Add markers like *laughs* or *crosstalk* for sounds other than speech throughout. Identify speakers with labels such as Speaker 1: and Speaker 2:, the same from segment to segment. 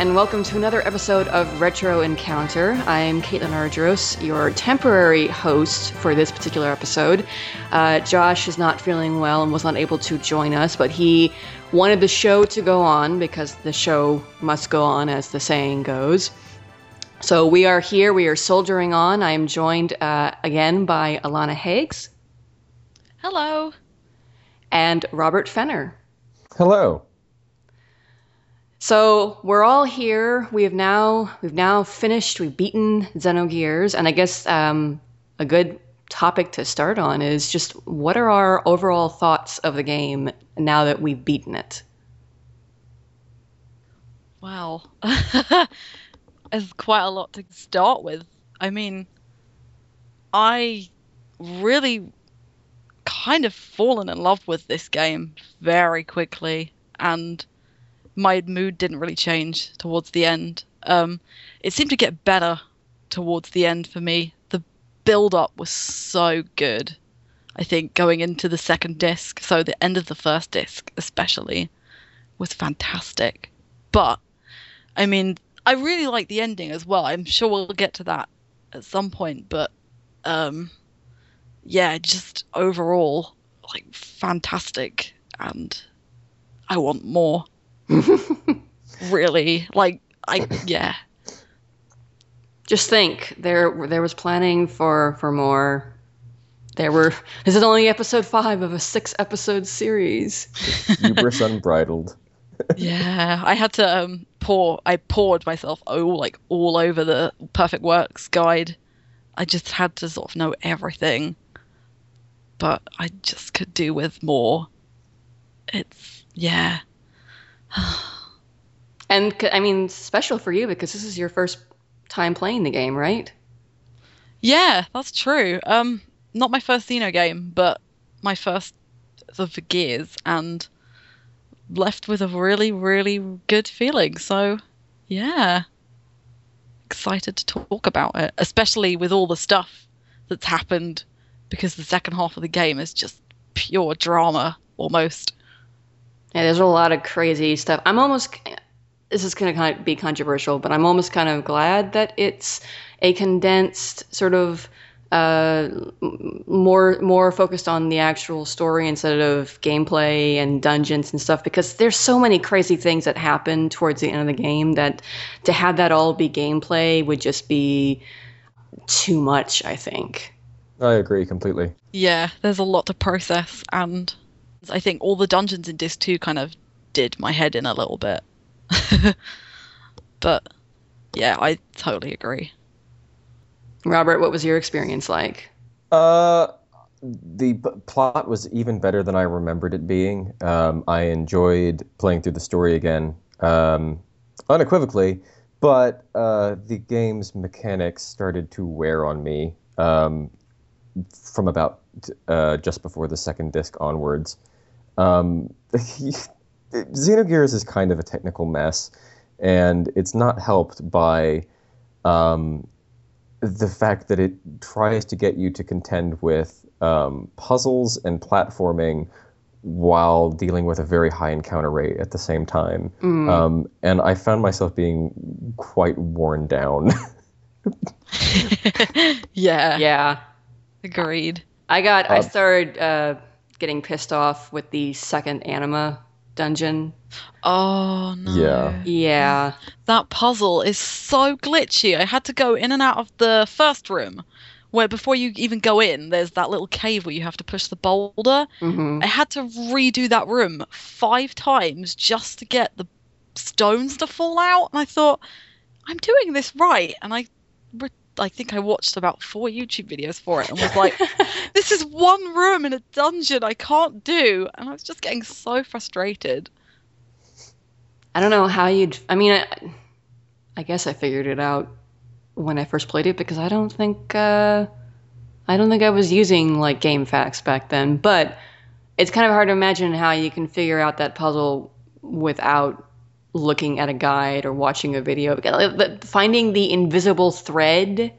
Speaker 1: Hello, and welcome to another episode of Retro Encounter. I'm Caitlin Ardros, your temporary host for this particular episode. Uh, Josh is not feeling well and was not able to join us, but he wanted the show to go on because the show must go on, as the saying goes. So we are here, we are soldiering on. I am joined uh, again by Alana Higgs
Speaker 2: Hello.
Speaker 1: and Robert Fenner.
Speaker 3: Hello.
Speaker 1: So we're all here. We have now we've now finished. We've beaten Xenogears, and I guess um, a good topic to start on is just what are our overall thoughts of the game now that we've beaten it.
Speaker 2: Wow. *laughs* it's quite a lot to start with. I mean, I really kind of fallen in love with this game very quickly, and my mood didn't really change towards the end. Um, it seemed to get better towards the end for me. The build up was so good. I think going into the second disc, so the end of the first disc especially, was fantastic. But I mean, I really like the ending as well. I'm sure we'll get to that at some point, but um yeah, just overall like fantastic and I want more. *laughs* really. Like I yeah.
Speaker 1: Just think, there there was planning for for more. There were. This is only episode five of a six episode series.
Speaker 3: Hubris unbridled. *laughs*
Speaker 2: yeah, I had to um, pour. I poured myself oh like all over the Perfect Works guide. I just had to sort of know everything, but I just could do with more. It's yeah, *sighs*
Speaker 1: And I mean, special for you because this is your first time playing the game, right?
Speaker 2: yeah, that's true. Um, not my first Xeno game, but my first of the Gears, and left with a really really good feeling. So yeah, excited to talk about it, especially with all the stuff that's happened because the second half of the game is just pure drama almost.
Speaker 1: Yeah, there's a lot of crazy stuff. I'm almost. This is going to kind of be controversial, but I'm almost kind of glad that it's a condensed sort of uh, more more focused on the actual story instead of gameplay and dungeons and stuff because there's so many crazy things that happen towards the end of the game that to have that all be gameplay would just be too much, I think.
Speaker 3: I agree completely.
Speaker 2: Yeah, there's a lot to process, and I think all the dungeons in Disc 2 kind of did my head in a little bit. *laughs* but yeah, I totally agree.
Speaker 1: Robert, what was your experience like?
Speaker 3: Uh, the b- plot was even better than I remembered it being. Um, I enjoyed playing through the story again, um, unequivocally, but uh, the game's mechanics started to wear on me um, from about uh, just before the second disc onwards. Um, *laughs* Xenogears is kind of a technical mess, and it's not helped by um, the fact that it tries to get you to contend with um, puzzles and platforming while dealing with a very high encounter rate at the same time. Um, and I found myself being quite worn down. *laughs* *laughs*
Speaker 2: yeah,
Speaker 1: Yeah.
Speaker 2: agreed.
Speaker 1: I got I
Speaker 3: Uh,
Speaker 1: started uh, getting pissed off with the second anima dungeon.
Speaker 2: Oh no.
Speaker 3: Yeah.
Speaker 1: Yeah.
Speaker 2: That puzzle is so glitchy. I had to go in and out of the first room where before you even go in, there's that little cave where you have to push the boulder.
Speaker 1: hmm
Speaker 2: I had to redo that room five times just to get the stones to fall out. And I thought, I'm doing this right. And I, re- I think I watched about four YouTube videos for it and was like, *laughs* this is one room in a dungeon I can't do. And I was just getting so frustrated.
Speaker 1: I don't know how you'd. I mean, I, I guess I figured it out when I first played it because I don't think uh, I don't think I was using like GameFAQs back then. But it's kind of hard to imagine how you can figure out that puzzle without looking at a guide or watching a video. Uh, Finding the invisible thread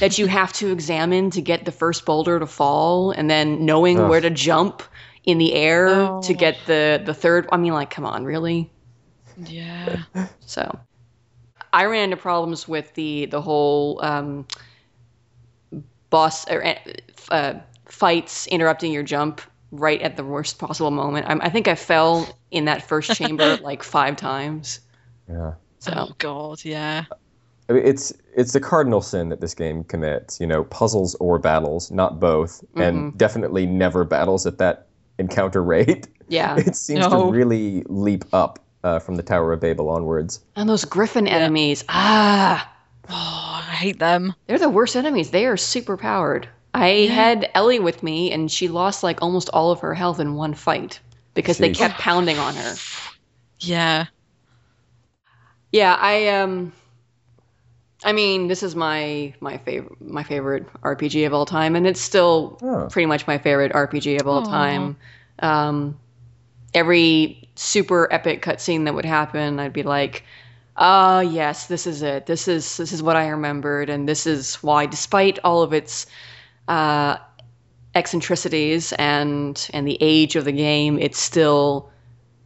Speaker 1: that you have to examine to get the first boulder to fall, and then knowing
Speaker 3: Ugh.
Speaker 1: where to jump in the air to
Speaker 2: Oh.
Speaker 1: get the the third. I mean, like, come on, really?
Speaker 2: Yeah.
Speaker 1: So I ran into problems with the the whole um, boss or uh, fights interrupting your jump right at the worst possible moment. I, I think I fell in that first *laughs* chamber like five times.
Speaker 3: Yeah.
Speaker 1: So
Speaker 2: Oh God, yeah.
Speaker 3: I mean, it's it's the cardinal sin that this game commits. You know, puzzles or battles, not both, and definitely never battles at that encounter rate.
Speaker 1: yeah, *laughs*
Speaker 3: It seems
Speaker 2: No.
Speaker 3: to really leap up uh, from the Tower of Babel onwards.
Speaker 1: and those Griffin enemies. Ah,
Speaker 2: Oh, I hate them.
Speaker 1: they're the worst enemies. They are super powered. I had Elly with me, and she lost like almost all of her health in one fight because they kept pounding on her.
Speaker 2: Yeah.
Speaker 1: Yeah, I um I mean, this is my my favorite my favorite RPG of all time and it's still
Speaker 3: Oh.
Speaker 1: pretty much my favorite RPG of all
Speaker 2: Aw.
Speaker 1: time. Um every super epic cutscene that would happen, I'd be like, "Ah, yes, this is it. This is this is what I remembered and this is why despite all of its uh eccentricities and and the age of the game, it still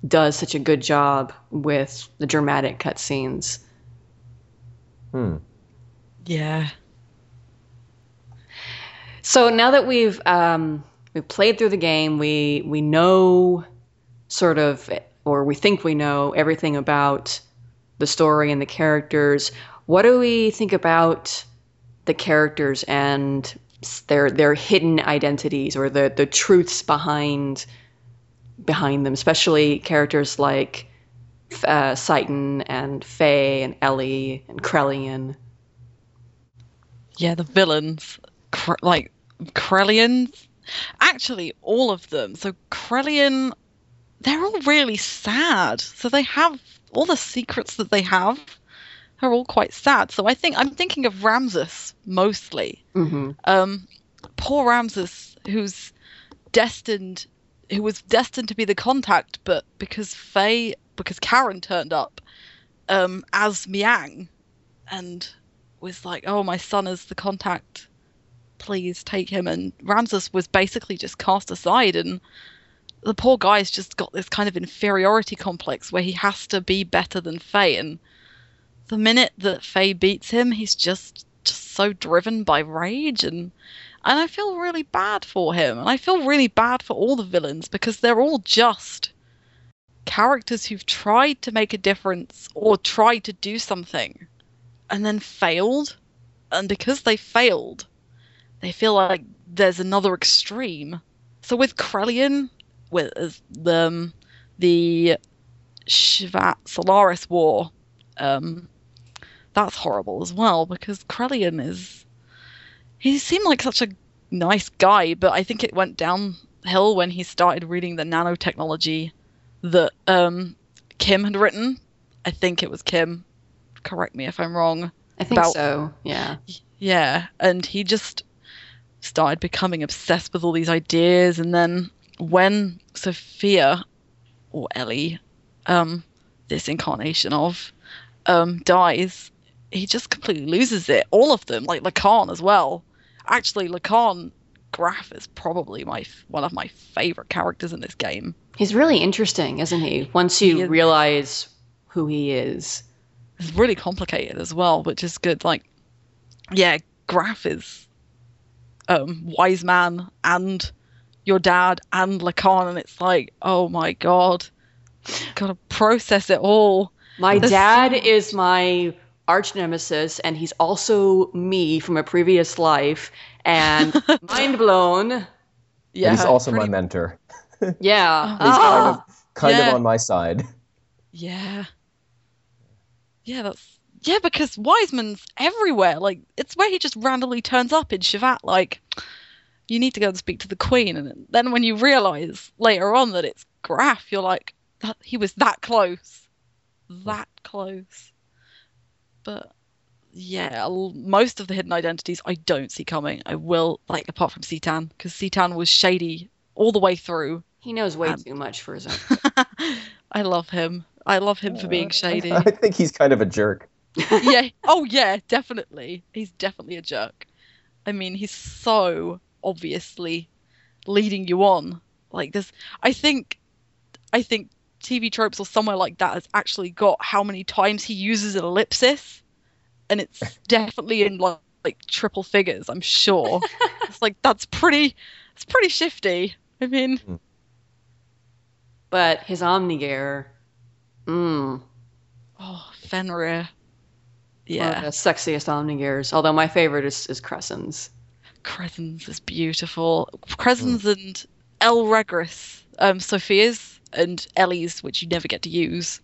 Speaker 1: does such a good job with the dramatic cutscenes.
Speaker 3: Hmm.
Speaker 2: Yeah.
Speaker 1: So now that we've um, we've played through the game, we we know sort of, or we think we know everything about the story and the characters. What do we think about the characters and s- their their hidden identities or the the truths behind behind them, especially characters like uh, Citan and Fei and Elly and Krelian.
Speaker 2: Yeah, the villains. Cre- like, Krelians. Actually, all of them. So, Krelian, they're all really sad. So, they have all the secrets that they have are all quite sad. So, I think I'm thinking of Ramses mostly.
Speaker 1: hmm
Speaker 2: Um, poor Ramses, who's destined, who was destined to be the contact, but because Fei, because Karen turned up um, as Miang, and was like, "Oh, my son is the contact. Please take him." And Ramses was basically just cast aside, and the poor guy's just got this kind of inferiority complex where he has to be better than Fei, and the minute that Fei beats him, he's just just so driven by rage and and I feel really bad for him. And I feel really bad for all the villains because they're all just characters who've tried to make a difference or tried to do something and then failed. And because they failed, they feel like there's another extreme. So with Krelian, with the um, the Shevat Solaris War, um, that's horrible as well because Krelian is he seemed like such a nice guy, but I think it went downhill when he started reading the nanotechnology that um, Kim had written. I think it was Kim. Correct me if I'm wrong.
Speaker 1: I think
Speaker 2: About-
Speaker 1: so. Yeah.
Speaker 2: Yeah, and he just started becoming obsessed with all these ideas. And then when Sophia, or Elly, um, this incarnation of, um, dies, he just completely loses it. All of them, like Lacan as well. Actually, Lacan Grahf is probably my one of my favorite characters in this game.
Speaker 1: He's really interesting, isn't he? Once you
Speaker 2: He is.
Speaker 1: realize who he is.
Speaker 2: It's really complicated as well, which is good. Like, yeah, Grahf is um, wise man and your dad and Lacan, and it's like, oh my god, gotta process it all.
Speaker 1: My
Speaker 2: There's
Speaker 1: dad
Speaker 2: so-
Speaker 1: is my arch nemesis, and he's also me from a previous life. And *laughs* mind blown.
Speaker 2: Yeah,
Speaker 3: and he's also my mentor. *laughs*
Speaker 1: Yeah.
Speaker 3: He's
Speaker 1: Ah.
Speaker 3: kind of kind
Speaker 2: Yeah.
Speaker 3: of on my side.
Speaker 2: Yeah. Yeah, that's yeah, because Wiseman's everywhere. Like it's where he just randomly turns up in Shevat, like you need to go and speak to the Queen, and then when you realise later on that it's Grahf, you're like, that he was that close. That close. But yeah, most of the hidden identities I don't see coming. I will like apart from Citan, because Citan was shady all the way through.
Speaker 1: He knows way
Speaker 2: Um,
Speaker 1: too much for his own. *laughs*
Speaker 2: I love him. I love him for being shady. *laughs*
Speaker 3: I think he's kind of a jerk. *laughs*
Speaker 2: yeah. Oh, yeah, definitely. He's definitely a jerk. I mean, he's so obviously leading you on. Like this, I think, I think TV tropes or somewhere like that has actually got how many times he uses an ellipsis, and it's *laughs* definitely in like, like triple figures. I'm sure. it's like that's pretty. It's pretty shifty. I mean, hmm.
Speaker 1: But his Omnigear, mmm,
Speaker 2: oh Fenrir.
Speaker 1: one of
Speaker 2: Yeah,
Speaker 1: the sexiest Omnigears. Although my favorite is, is Crescent's.
Speaker 2: Crescens is beautiful. Crescens hmm. and El Regris, um, Sophia's and Elly's, which you never get to use.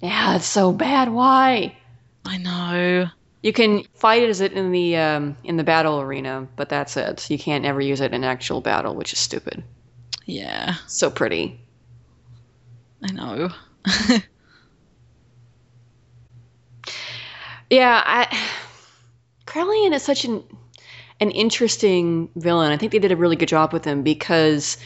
Speaker 1: Yeah, it's so bad. Why?
Speaker 2: I know.
Speaker 1: You can fight it as it in the um, in the battle arena, but that's it. You can't ever use it in actual battle, which is stupid.
Speaker 2: Yeah,
Speaker 1: So pretty.
Speaker 2: I know. *laughs*
Speaker 1: Yeah, I Krelian is such an an interesting villain. I think they did a really good job with him because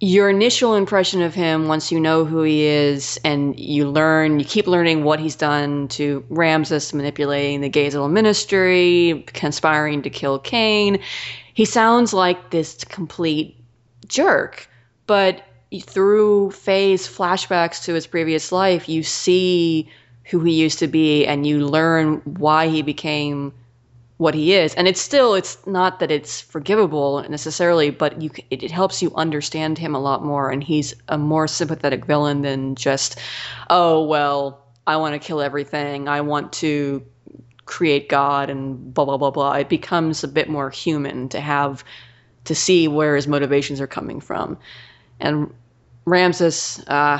Speaker 1: your initial impression of him once you know who he is and you learn you keep learning what he's done to Ramses manipulating the Gazel ministry, conspiring to kill Cain. He sounds like this complete jerk, but through Fei's flashbacks to his previous life, you see who he used to be and you learn why he became what he is. And it's still it's not that it's forgivable necessarily but you it, it helps you understand him a lot more. And he's a more sympathetic villain than just oh well i want to kill everything. I want to create god and blah blah blah blah. It becomes a bit more human to have to see where his motivations are coming from. And ramses uh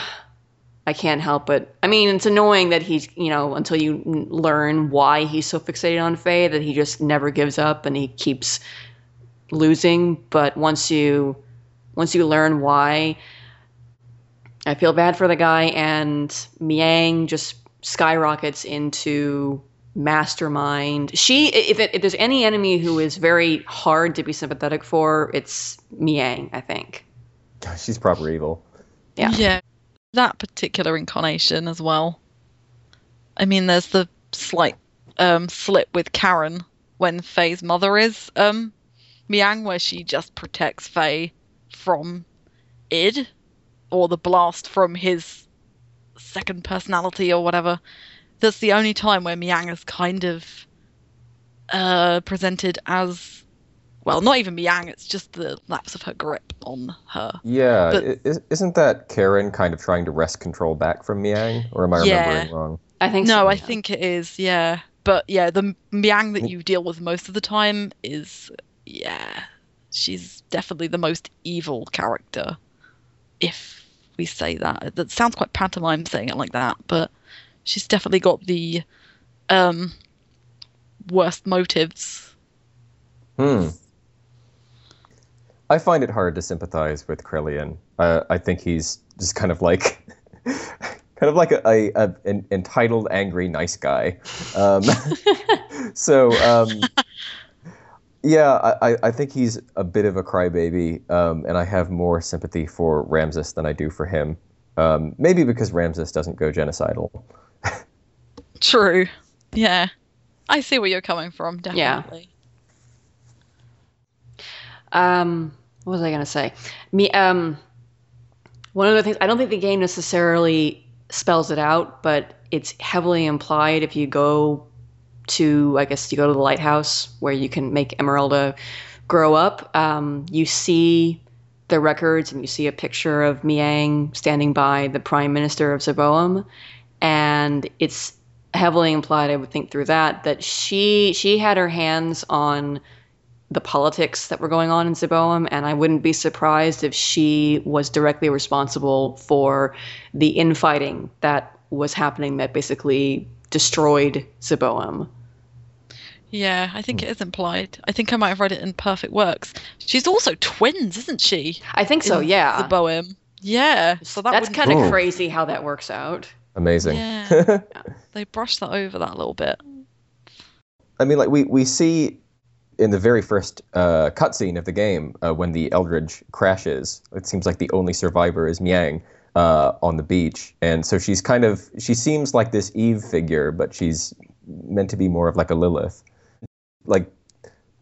Speaker 1: I can't help it. I mean, it's annoying that he's, you know, until you learn why he's so fixated on Fei that he just never gives up and he keeps losing. But once you, once you learn why, I feel bad for the guy. And Miang just skyrockets into mastermind. She, if, it, if there's any enemy who is very hard to be sympathetic for, it's Miang. I think.
Speaker 3: She's proper evil.
Speaker 1: Yeah.
Speaker 2: Yeah, that particular incarnation as well. I mean, there's the slight um, slip with Karen when Fei's mother is um, Miang, where she just protects Fei from id or the blast from his second personality or whatever. That's the only time where Miang is kind of uh, presented as well, not even Miang. It's just the lapse of her grip on her.
Speaker 3: Yeah,
Speaker 2: But-
Speaker 3: is, isn't that Karen kind of trying to wrest control back from Miang, or am I
Speaker 2: Yeah.
Speaker 3: remembering wrong?
Speaker 1: I think.
Speaker 2: No,
Speaker 1: so,
Speaker 2: I
Speaker 1: yeah.
Speaker 2: think it is, yeah. But yeah, the Miang that you deal with most of the time is, yeah, she's definitely the most evil character, if we say that. That sounds quite pantomime saying it like that, but she's definitely got the um, worst motives.
Speaker 3: Hmm. I find it hard to sympathize with Krelian. Uh, I think he's just kind of like, *laughs* kind of like a, a, a an entitled, angry, nice guy. Um, *laughs* so, um, yeah, I, I- I think he's a bit of a crybaby, um, and I have more sympathy for Ramses than I do for him. Um, maybe because Ramses doesn't go genocidal. *laughs*
Speaker 2: True. Yeah. I see where you're coming from,
Speaker 1: Yeah. Um, what was I gonna say? Me, um, one of the things I don't think the game necessarily spells it out, but it's heavily implied if you go to, I guess, you go to the lighthouse where you can make Emeralda grow up. Um, you see the records and you see a picture of Miang standing by the prime minister of Zeboim, and it's heavily implied, I would think, through that that she she had her hands on the politics that were going on in Zeboim, and I wouldn't be surprised if she was directly responsible for the infighting that was happening that basically destroyed Zeboim.
Speaker 2: Yeah, I think it is implied. I think I might have read it in Perfect Works. She's also twins, isn't she?
Speaker 1: I think so,
Speaker 2: in
Speaker 1: yeah.
Speaker 2: Zeboim. Yeah. So that
Speaker 1: That's kind of
Speaker 3: Ooh.
Speaker 1: crazy how that works out.
Speaker 3: Amazing.
Speaker 2: Yeah. *laughs* They brushed that over that a little bit.
Speaker 3: I mean, like we we see in the very first uh, cutscene of the game uh, when the Eldridge crashes. It seems like the only survivor is Miang uh, on the beach, and so she's kind of she seems like this Eve figure, but she's meant to be more of like a Lilith. Like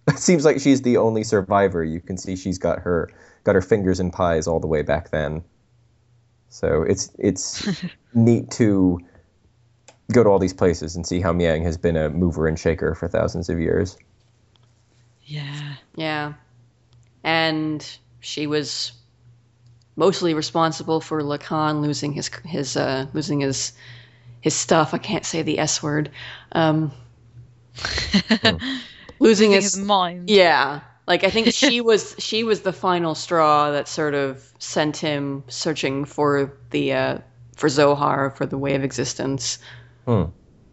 Speaker 3: it *laughs* seems like she's the only survivor. You can see she's got her got her fingers in pies all the way back then. So it's it's *laughs* neat to go to all these places and see how Miang has been a mover and shaker for thousands of years.
Speaker 2: Yeah.
Speaker 1: Yeah. And she was mostly responsible for Lacan losing his his uh, losing his his stuff. I can't say the S word. Um, *laughs* losing
Speaker 2: Losing
Speaker 1: his,
Speaker 2: his mind.
Speaker 1: yeah. Like I think *laughs* she was she was the final straw that sort of sent him searching for the uh, for Zohar for the wave existence.
Speaker 3: Hmm.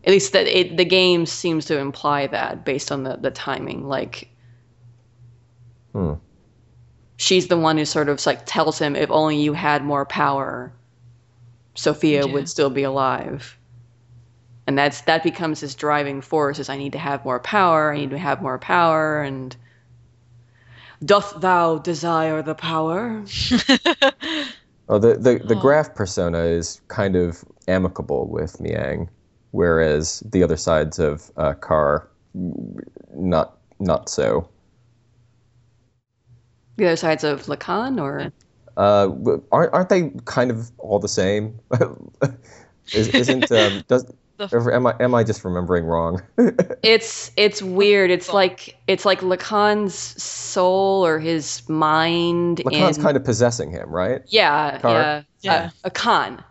Speaker 1: At least that it, the game seems to imply that based on the the timing. Like
Speaker 3: Hmm.
Speaker 1: she's the one who sort of like tells him if only you had more power sophia
Speaker 2: Yeah.
Speaker 1: would still be alive and that's that becomes his driving force is i need to have more power i need to have more power and doth thou desire the power *laughs*
Speaker 3: Oh, the the, the
Speaker 2: Oh.
Speaker 3: Grahf persona is kind of amicable with Miang, whereas the other sides of uh, Kar, not not so.
Speaker 1: The other sides of lacan or
Speaker 3: Uh, aren't aren't they kind of all the same? *laughs* Is, isn't *laughs* um, does
Speaker 2: The-
Speaker 3: or am I am I just remembering wrong? *laughs*
Speaker 1: it's it's weird it's like it's like lacan's soul or his mind
Speaker 3: Lacan's
Speaker 1: in,
Speaker 3: kind of possessing him, right?
Speaker 1: yeah
Speaker 3: Car?
Speaker 1: yeah
Speaker 2: Yeah.
Speaker 1: a, a con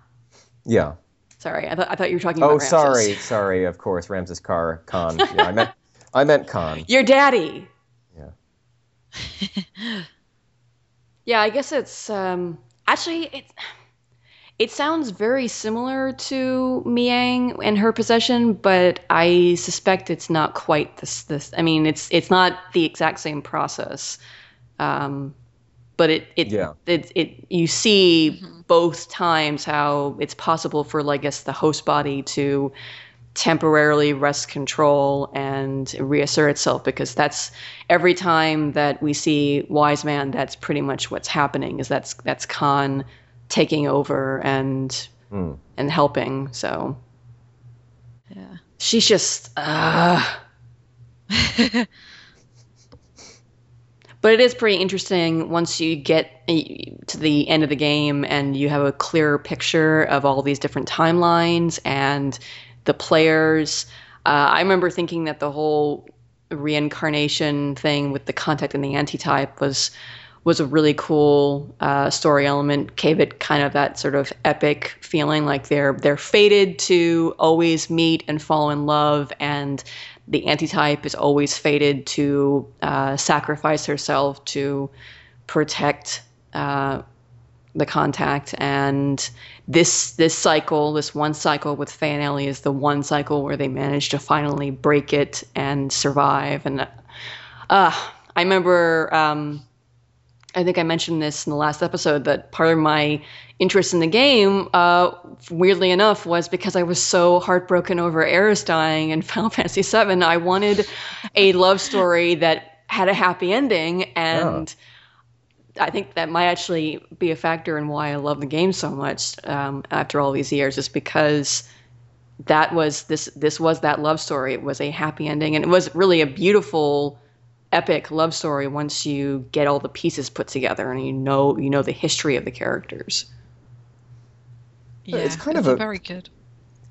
Speaker 3: Yeah.
Speaker 1: sorry I, thought I thought you were talking about
Speaker 3: Oh,
Speaker 1: Ramses.
Speaker 3: sorry, sorry. Of course, Ramses Kar Khan. Yeah, I meant I meant Khan.
Speaker 1: Your daddy.
Speaker 3: Yeah.
Speaker 1: Yeah, I guess it's um actually it it sounds very similar to Miang and her possession, but I suspect it's not quite this this I mean it's it's not the exact same process. Um but it it,
Speaker 3: Yeah.
Speaker 1: it it you see both times how it's possible for like I guess the host body to temporarily wrest control and reassert itself because that's every time that we see wise man that's pretty much what's happening is that's that's khan taking over and
Speaker 3: Hmm.
Speaker 1: and helping so
Speaker 2: yeah.
Speaker 1: she's just uh *laughs* but it is pretty interesting once you get uh, to the end of the game and you have a clearer picture of all these different timelines and the players. Uh, I remember thinking that the whole reincarnation thing with the contact and the antitype was was a really cool uh, story element. Gave it kind of that sort of epic feeling, like they're they're fated to always meet and fall in love, and the antitype is always fated to uh, sacrifice herself to protect uh, the contact. And this this cycle, this one cycle with and is the one cycle where they manage to finally break it and survive. And uh, I remember. Um, I think I mentioned this in the last episode that part of my interest in the game, uh, weirdly enough, was because I was so heartbroken over Aeris dying in *laughs* Final Fantasy VII. I wanted a love story that had a happy ending, and I think that might actually be a factor in why I love the game so much um, after all these years, is because that was this this was that love story. It was a happy ending, and it was really a beautiful epic love story once you get all the pieces put together and you know you know the history of the characters.
Speaker 2: Yeah,
Speaker 3: It's kind
Speaker 2: it's
Speaker 3: of a-
Speaker 2: very good.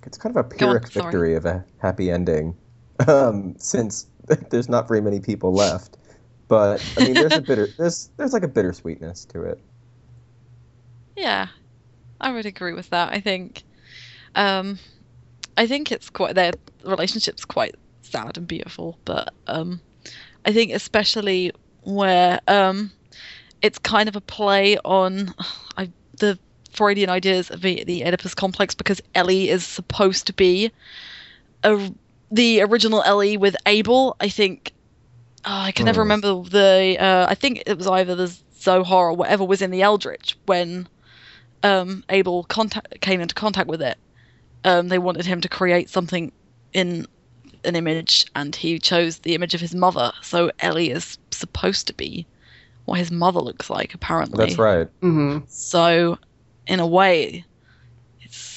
Speaker 3: It's kind of a
Speaker 2: Go on,
Speaker 3: pyrrhic victory of a happy ending, *laughs* um, since *laughs* there's not very many people left. But I mean, there's a bitter *laughs* there's there's like a bittersweetness to it.
Speaker 2: Yeah, I would agree with that. I think, um, I think it's quite their relationship's quite sad and beautiful, but um, I think especially where um, it's kind of a play on *sighs* I, the Freudian ideas of the, the Oedipus complex because Elly is supposed to be a, the original Elly with Abel. I think oh, I can never
Speaker 3: Hmm.
Speaker 2: remember the. Uh, I think it was either the Zohar or whatever was in the Eldridge when um, Abel contact came into contact with it. Um, they wanted him to create something in an image, and he chose the image of his mother. So Elly is supposed to be what his mother looks like, apparently.
Speaker 3: That's right.
Speaker 1: hmm
Speaker 2: So, in a way,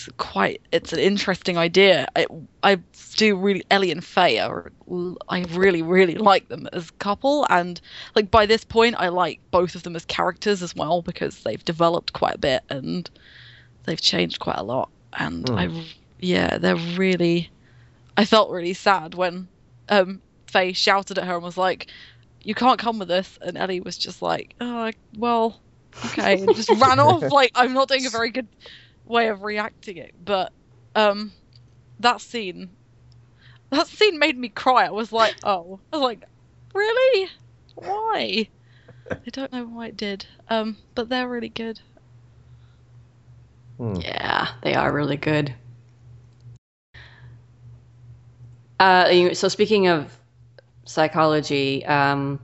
Speaker 2: it's quite it's an interesting idea. I I do really Elly and Fei are I really really like them as a couple, and like by this point, I like both of them as characters as well because they've developed quite a bit, and they've changed quite a lot, and
Speaker 3: Hmm.
Speaker 2: I yeah, they're really. I felt really sad when um, Fei shouted at her and was like, "You can't come with us," and Elly was just like, "Oh, well, okay," and just ran *laughs* off. Like I'm not doing a very good way of reacting it, but um, that scene, that scene made me cry. I was like, "Oh," I was like, "Really? Why?" I don't know why it did. Um, but they're really good.
Speaker 3: Hmm.
Speaker 1: Yeah, they are really good. Uh, so speaking of psychology, um,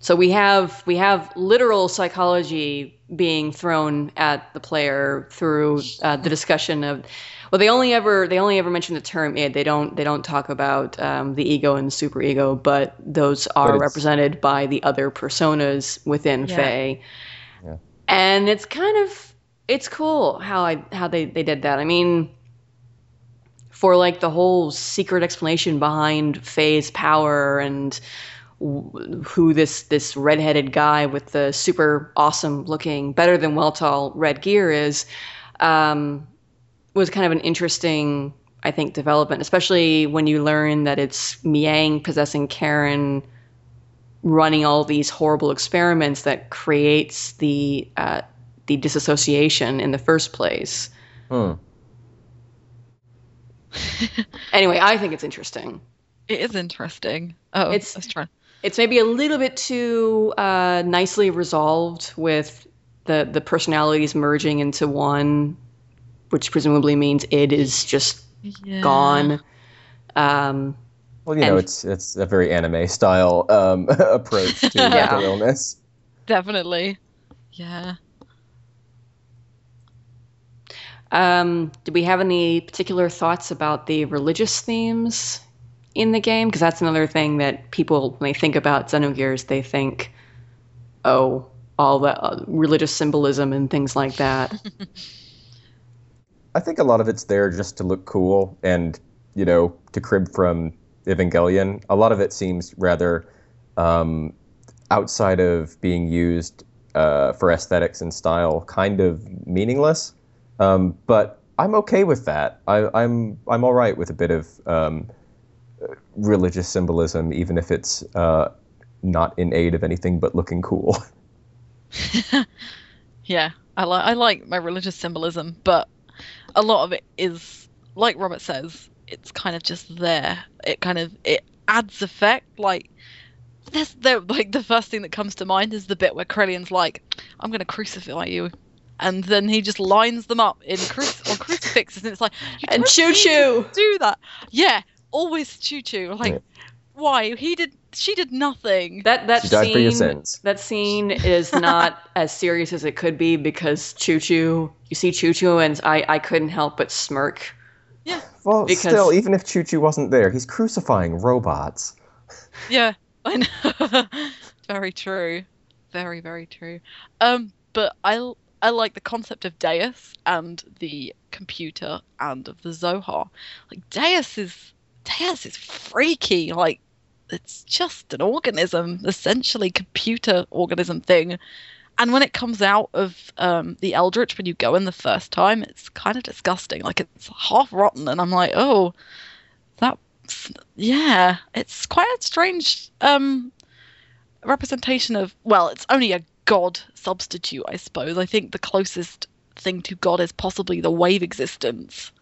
Speaker 1: so we have we have literal psychology being thrown at the player through uh, the discussion of. Well, they only ever they only ever mention the term id. They don't they don't talk about um, the ego and the superego, but those are
Speaker 3: it's-
Speaker 1: represented by the other personas within
Speaker 2: Yeah.
Speaker 1: Fei.
Speaker 3: Yeah.
Speaker 1: And it's kind of it's cool how I how they they did that. I mean, for like the whole secret explanation behind Fei's power and who this this redheaded guy with the super awesome looking, better than Weltall red gear is, um, was kind of an interesting, I think, development, especially when you learn that it's Miang possessing Karen running all these horrible experiments that creates the uh, the disassociation in the first place.
Speaker 3: Hmm.
Speaker 1: Anyway, I think it's interesting.
Speaker 2: It is interesting. Oh,
Speaker 1: It's-
Speaker 2: let's try.
Speaker 1: It's maybe a little bit too uh, nicely resolved with the the personalities merging into one, which presumably means it is just
Speaker 2: Yeah.
Speaker 1: gone. Um,
Speaker 3: Well, you know,
Speaker 1: And-
Speaker 3: it's it's a very anime style um, *laughs* approach to
Speaker 1: Yeah.
Speaker 3: mental illness.
Speaker 2: Definitely. Yeah.
Speaker 1: Um, do we have any particular thoughts about the religious themes in the game? Because that's another thing that people, when they think about Xenogears, they think, oh, all the uh, religious symbolism and things like that. *laughs*
Speaker 3: I think a lot of it's there just to look cool and, you know, to crib from Evangelion. A lot of it seems rather um, outside of being used uh, for aesthetics and style, kind of meaningless. Um, but I'm okay with that. I, I'm I'm all right with a bit of um, religious symbolism, even if it's uh, not in aid of anything but looking cool. *laughs* *laughs*
Speaker 2: Yeah. I like I like my religious symbolism, but a lot of it is like Robert says, it's kind of just there. It kind of it adds effect like there's there like the first thing that comes to mind is the bit where Krelian's like, I'm gonna crucify you. And then he just lines them up in cruci- on crucifixes, and it's like, you
Speaker 1: and Chu-Chu!
Speaker 2: do that. Yeah, always choo choo. Like,
Speaker 3: Yeah.
Speaker 2: why? He did. She did nothing.
Speaker 1: That that
Speaker 3: She died for your
Speaker 1: scene
Speaker 3: sins.
Speaker 1: that scene is not *laughs* as serious as it could be because Chu-Chu. You see Chu-Chu, and I I couldn't help but smirk. Yeah.
Speaker 3: Well,
Speaker 1: Because-
Speaker 3: still, even if Chu-Chu wasn't there, he's crucifying robots.
Speaker 2: Yeah, I know. *laughs* very true. Very very true. Um, but I I like the concept of Deus and the computer and of the Zohar. Like Deus is Deus is freaky. Like it's just an organism, essentially computer organism thing. And when it comes out of um, the Eldridge, when you go in the first time, it's kind of disgusting. Like it's half rotten, and I'm like, oh, that's yeah. It's quite a strange um, representation of. Well, it's only a god substitute, I suppose. I think the closest thing to god is possibly the wave existence,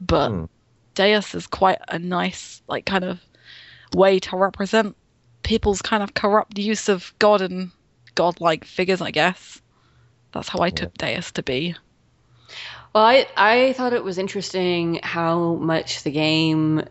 Speaker 2: but
Speaker 3: Hmm.
Speaker 2: Deus is quite a nice, like, kind of way to represent people's kind of corrupt use of God and godlike figures, I guess. That's how I took Deus to be.
Speaker 1: Well, I I thought it was interesting how much the game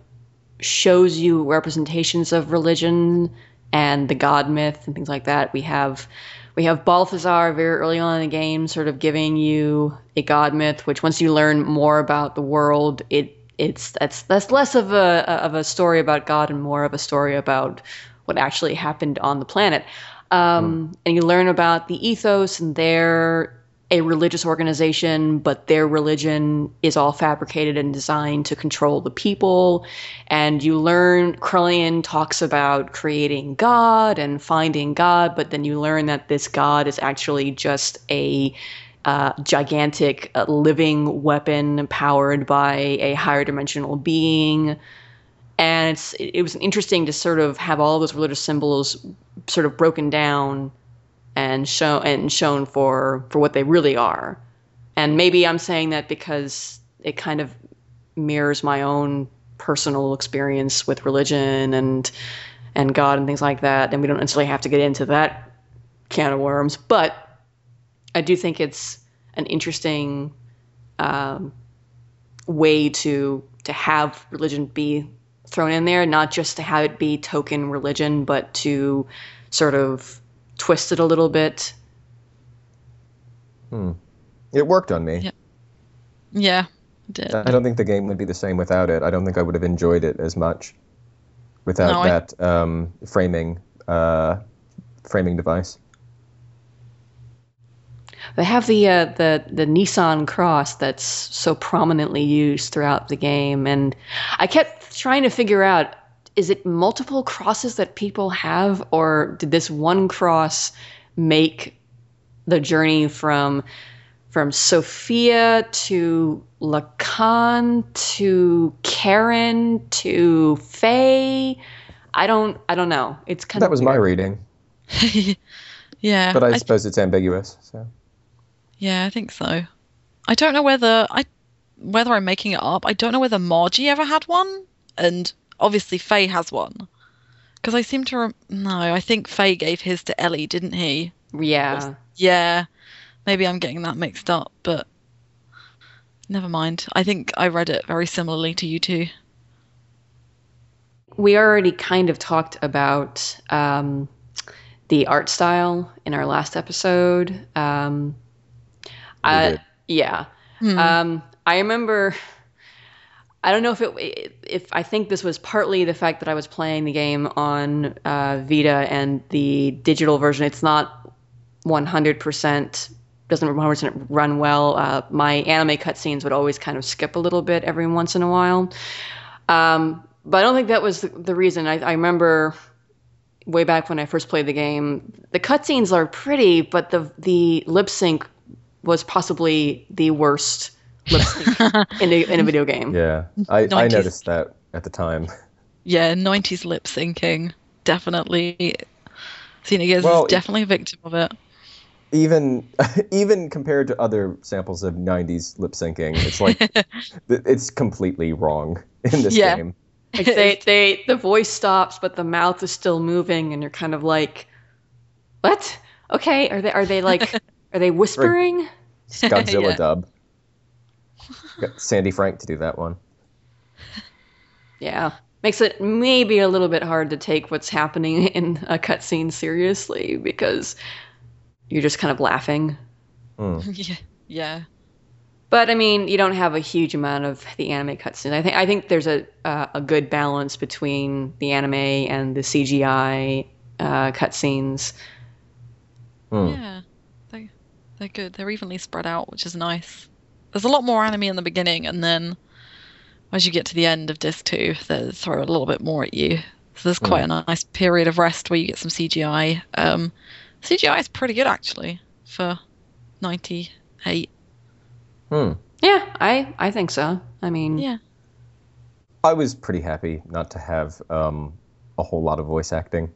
Speaker 1: shows you representations of religion and the god myth and things like that. We have we have Balthasar very early on in the game, sort of giving you a god myth, which once you learn more about the world, it it's that's that's less of a of a story about God and more of a story about what actually happened on the planet. Um, And you learn about the ethos, and they're a religious organization, but their religion is all fabricated and designed to control the people. And you learn, Krelian talks about creating God and finding God, but then you learn that this God is actually just a uh, gigantic uh, living weapon powered by a higher dimensional being. And it's, it was interesting to sort of have all those religious symbols sort of broken down and show and shown for for what they really are. And maybe I'm saying that because it kind of mirrors my own personal experience with religion and and God and things like that. And we don't necessarily have to get into that can of worms, but I do think it's an interesting um, way to to have religion be thrown in there, not just to have it be token religion, but to sort of twist it a little bit.
Speaker 3: Hmm. It worked on me.
Speaker 2: Yeah. Yeah, it did.
Speaker 3: I don't think the game would be the same without it. I don't think I would have enjoyed it as much without
Speaker 2: No, I-
Speaker 3: that um, framing uh, framing device.
Speaker 1: They have the uh, the the Nisan cross that's so prominently used throughout the game, and I kept trying to figure out: is it multiple crosses that people have, or did this one cross make the journey from from Sophia to Lacan to Karen to Fei? I don't I don't know. It's kind
Speaker 3: That
Speaker 1: of
Speaker 3: was my reading, *laughs*
Speaker 2: yeah,
Speaker 3: but I,
Speaker 2: I
Speaker 3: suppose it's ambiguous. So
Speaker 2: Yeah, I think so. I don't know whether I whether I'm making it up. I don't know whether Margie ever had one, and obviously Fei has one. Because I seem to rem- no, I think Fei gave his to Elly, didn't he?
Speaker 1: Yeah.
Speaker 2: Yeah, maybe I'm getting that mixed up, but never mind. I think I read it very similarly to you two.
Speaker 1: we already kind of talked about um, the art style in our last episode. Um, I,
Speaker 3: did.
Speaker 1: yeah.
Speaker 2: Hmm.
Speaker 1: Um, I remember. I don't know if it if I think this was partly the fact that I was playing the game on uh, Vita and the digital version. It's not 100% doesn't 100% run well. Uh, my anime cutscenes would always kind of skip a little bit every once in a while. Um, but I don't think that was the, the reason. I, I remember way back when I first played the game, the cutscenes are pretty, but the the lip sync was possibly the worst lip sync *laughs* in a, in a video game.
Speaker 3: yeah, I, I noticed that at the time.
Speaker 2: yeah, 90s lip syncing definitely. Xenogears
Speaker 3: Well,
Speaker 2: is definitely a victim of it.
Speaker 3: Even *laughs* even compared to other samples of '90s lip syncing, it's like *laughs* it's completely wrong in this
Speaker 2: Yeah.
Speaker 3: game.
Speaker 1: Like they, they the voice stops, but the mouth is still moving, and you're kind of like, "What? Okay, are they are they like are they whispering?"
Speaker 3: It's *laughs* Godzilla
Speaker 2: Yeah.
Speaker 3: dub. Got Sandy Frank to do that one.
Speaker 1: Yeah, makes it maybe a little bit hard to take what's happening in a cutscene seriously because you're just kind of laughing. *laughs*
Speaker 2: yeah, yeah.
Speaker 1: But I mean, you don't have a huge amount of the anime cutscenes. I think I think there's a uh, a good balance between the anime and the CGI uh, cutscenes.
Speaker 3: Hmm.
Speaker 2: Yeah, they they're good. They're evenly spread out, which is nice. There's a lot more anime in the beginning, and then as you get to the end of disc two, they throw a little bit more at you. So there's quite a nice period of rest where you get some CGI. Um, CGI is pretty good actually for '98.
Speaker 3: Hmm.
Speaker 1: Yeah, I I think so. I mean,
Speaker 2: Yeah,
Speaker 3: I was pretty happy not to have um, a whole lot of voice acting.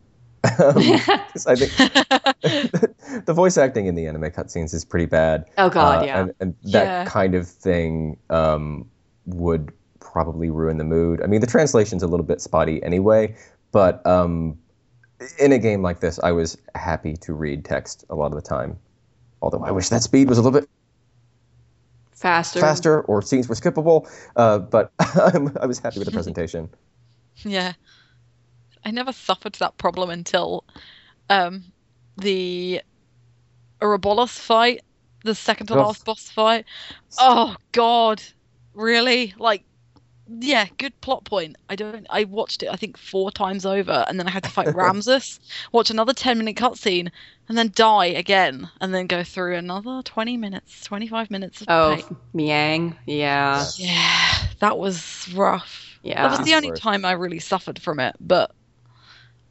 Speaker 3: Um, *laughs* I think *laughs* the voice acting in the anime cutscenes is pretty bad.
Speaker 1: Oh God,
Speaker 3: Uh,
Speaker 1: yeah.
Speaker 3: And, and that
Speaker 2: Yeah.
Speaker 3: kind of thing um, would probably ruin the mood. I mean, the translation's a little bit spotty anyway, but um, in a game like this, I was happy to read text a lot of the time. Although I wish that speed was a little bit
Speaker 1: faster.
Speaker 3: faster or scenes were skippable, uh, but *laughs* I was happy with the presentation.
Speaker 2: yeah. I never suffered that problem until um, the Ouroboros fight, the second to
Speaker 3: Ugh.
Speaker 2: last boss fight. Oh God, really? Like, yeah, good plot point. I don't. I watched it I think four times over, and then I had to fight *laughs* Ramses, watch another ten minute cutscene, and then die again, and then go through another twenty minutes, twenty five minutes of
Speaker 1: Oh,
Speaker 2: pain.
Speaker 1: Miang. Yeah,
Speaker 2: Yeah, that was rough.
Speaker 1: yeah.
Speaker 2: That was the only time I really suffered from it, but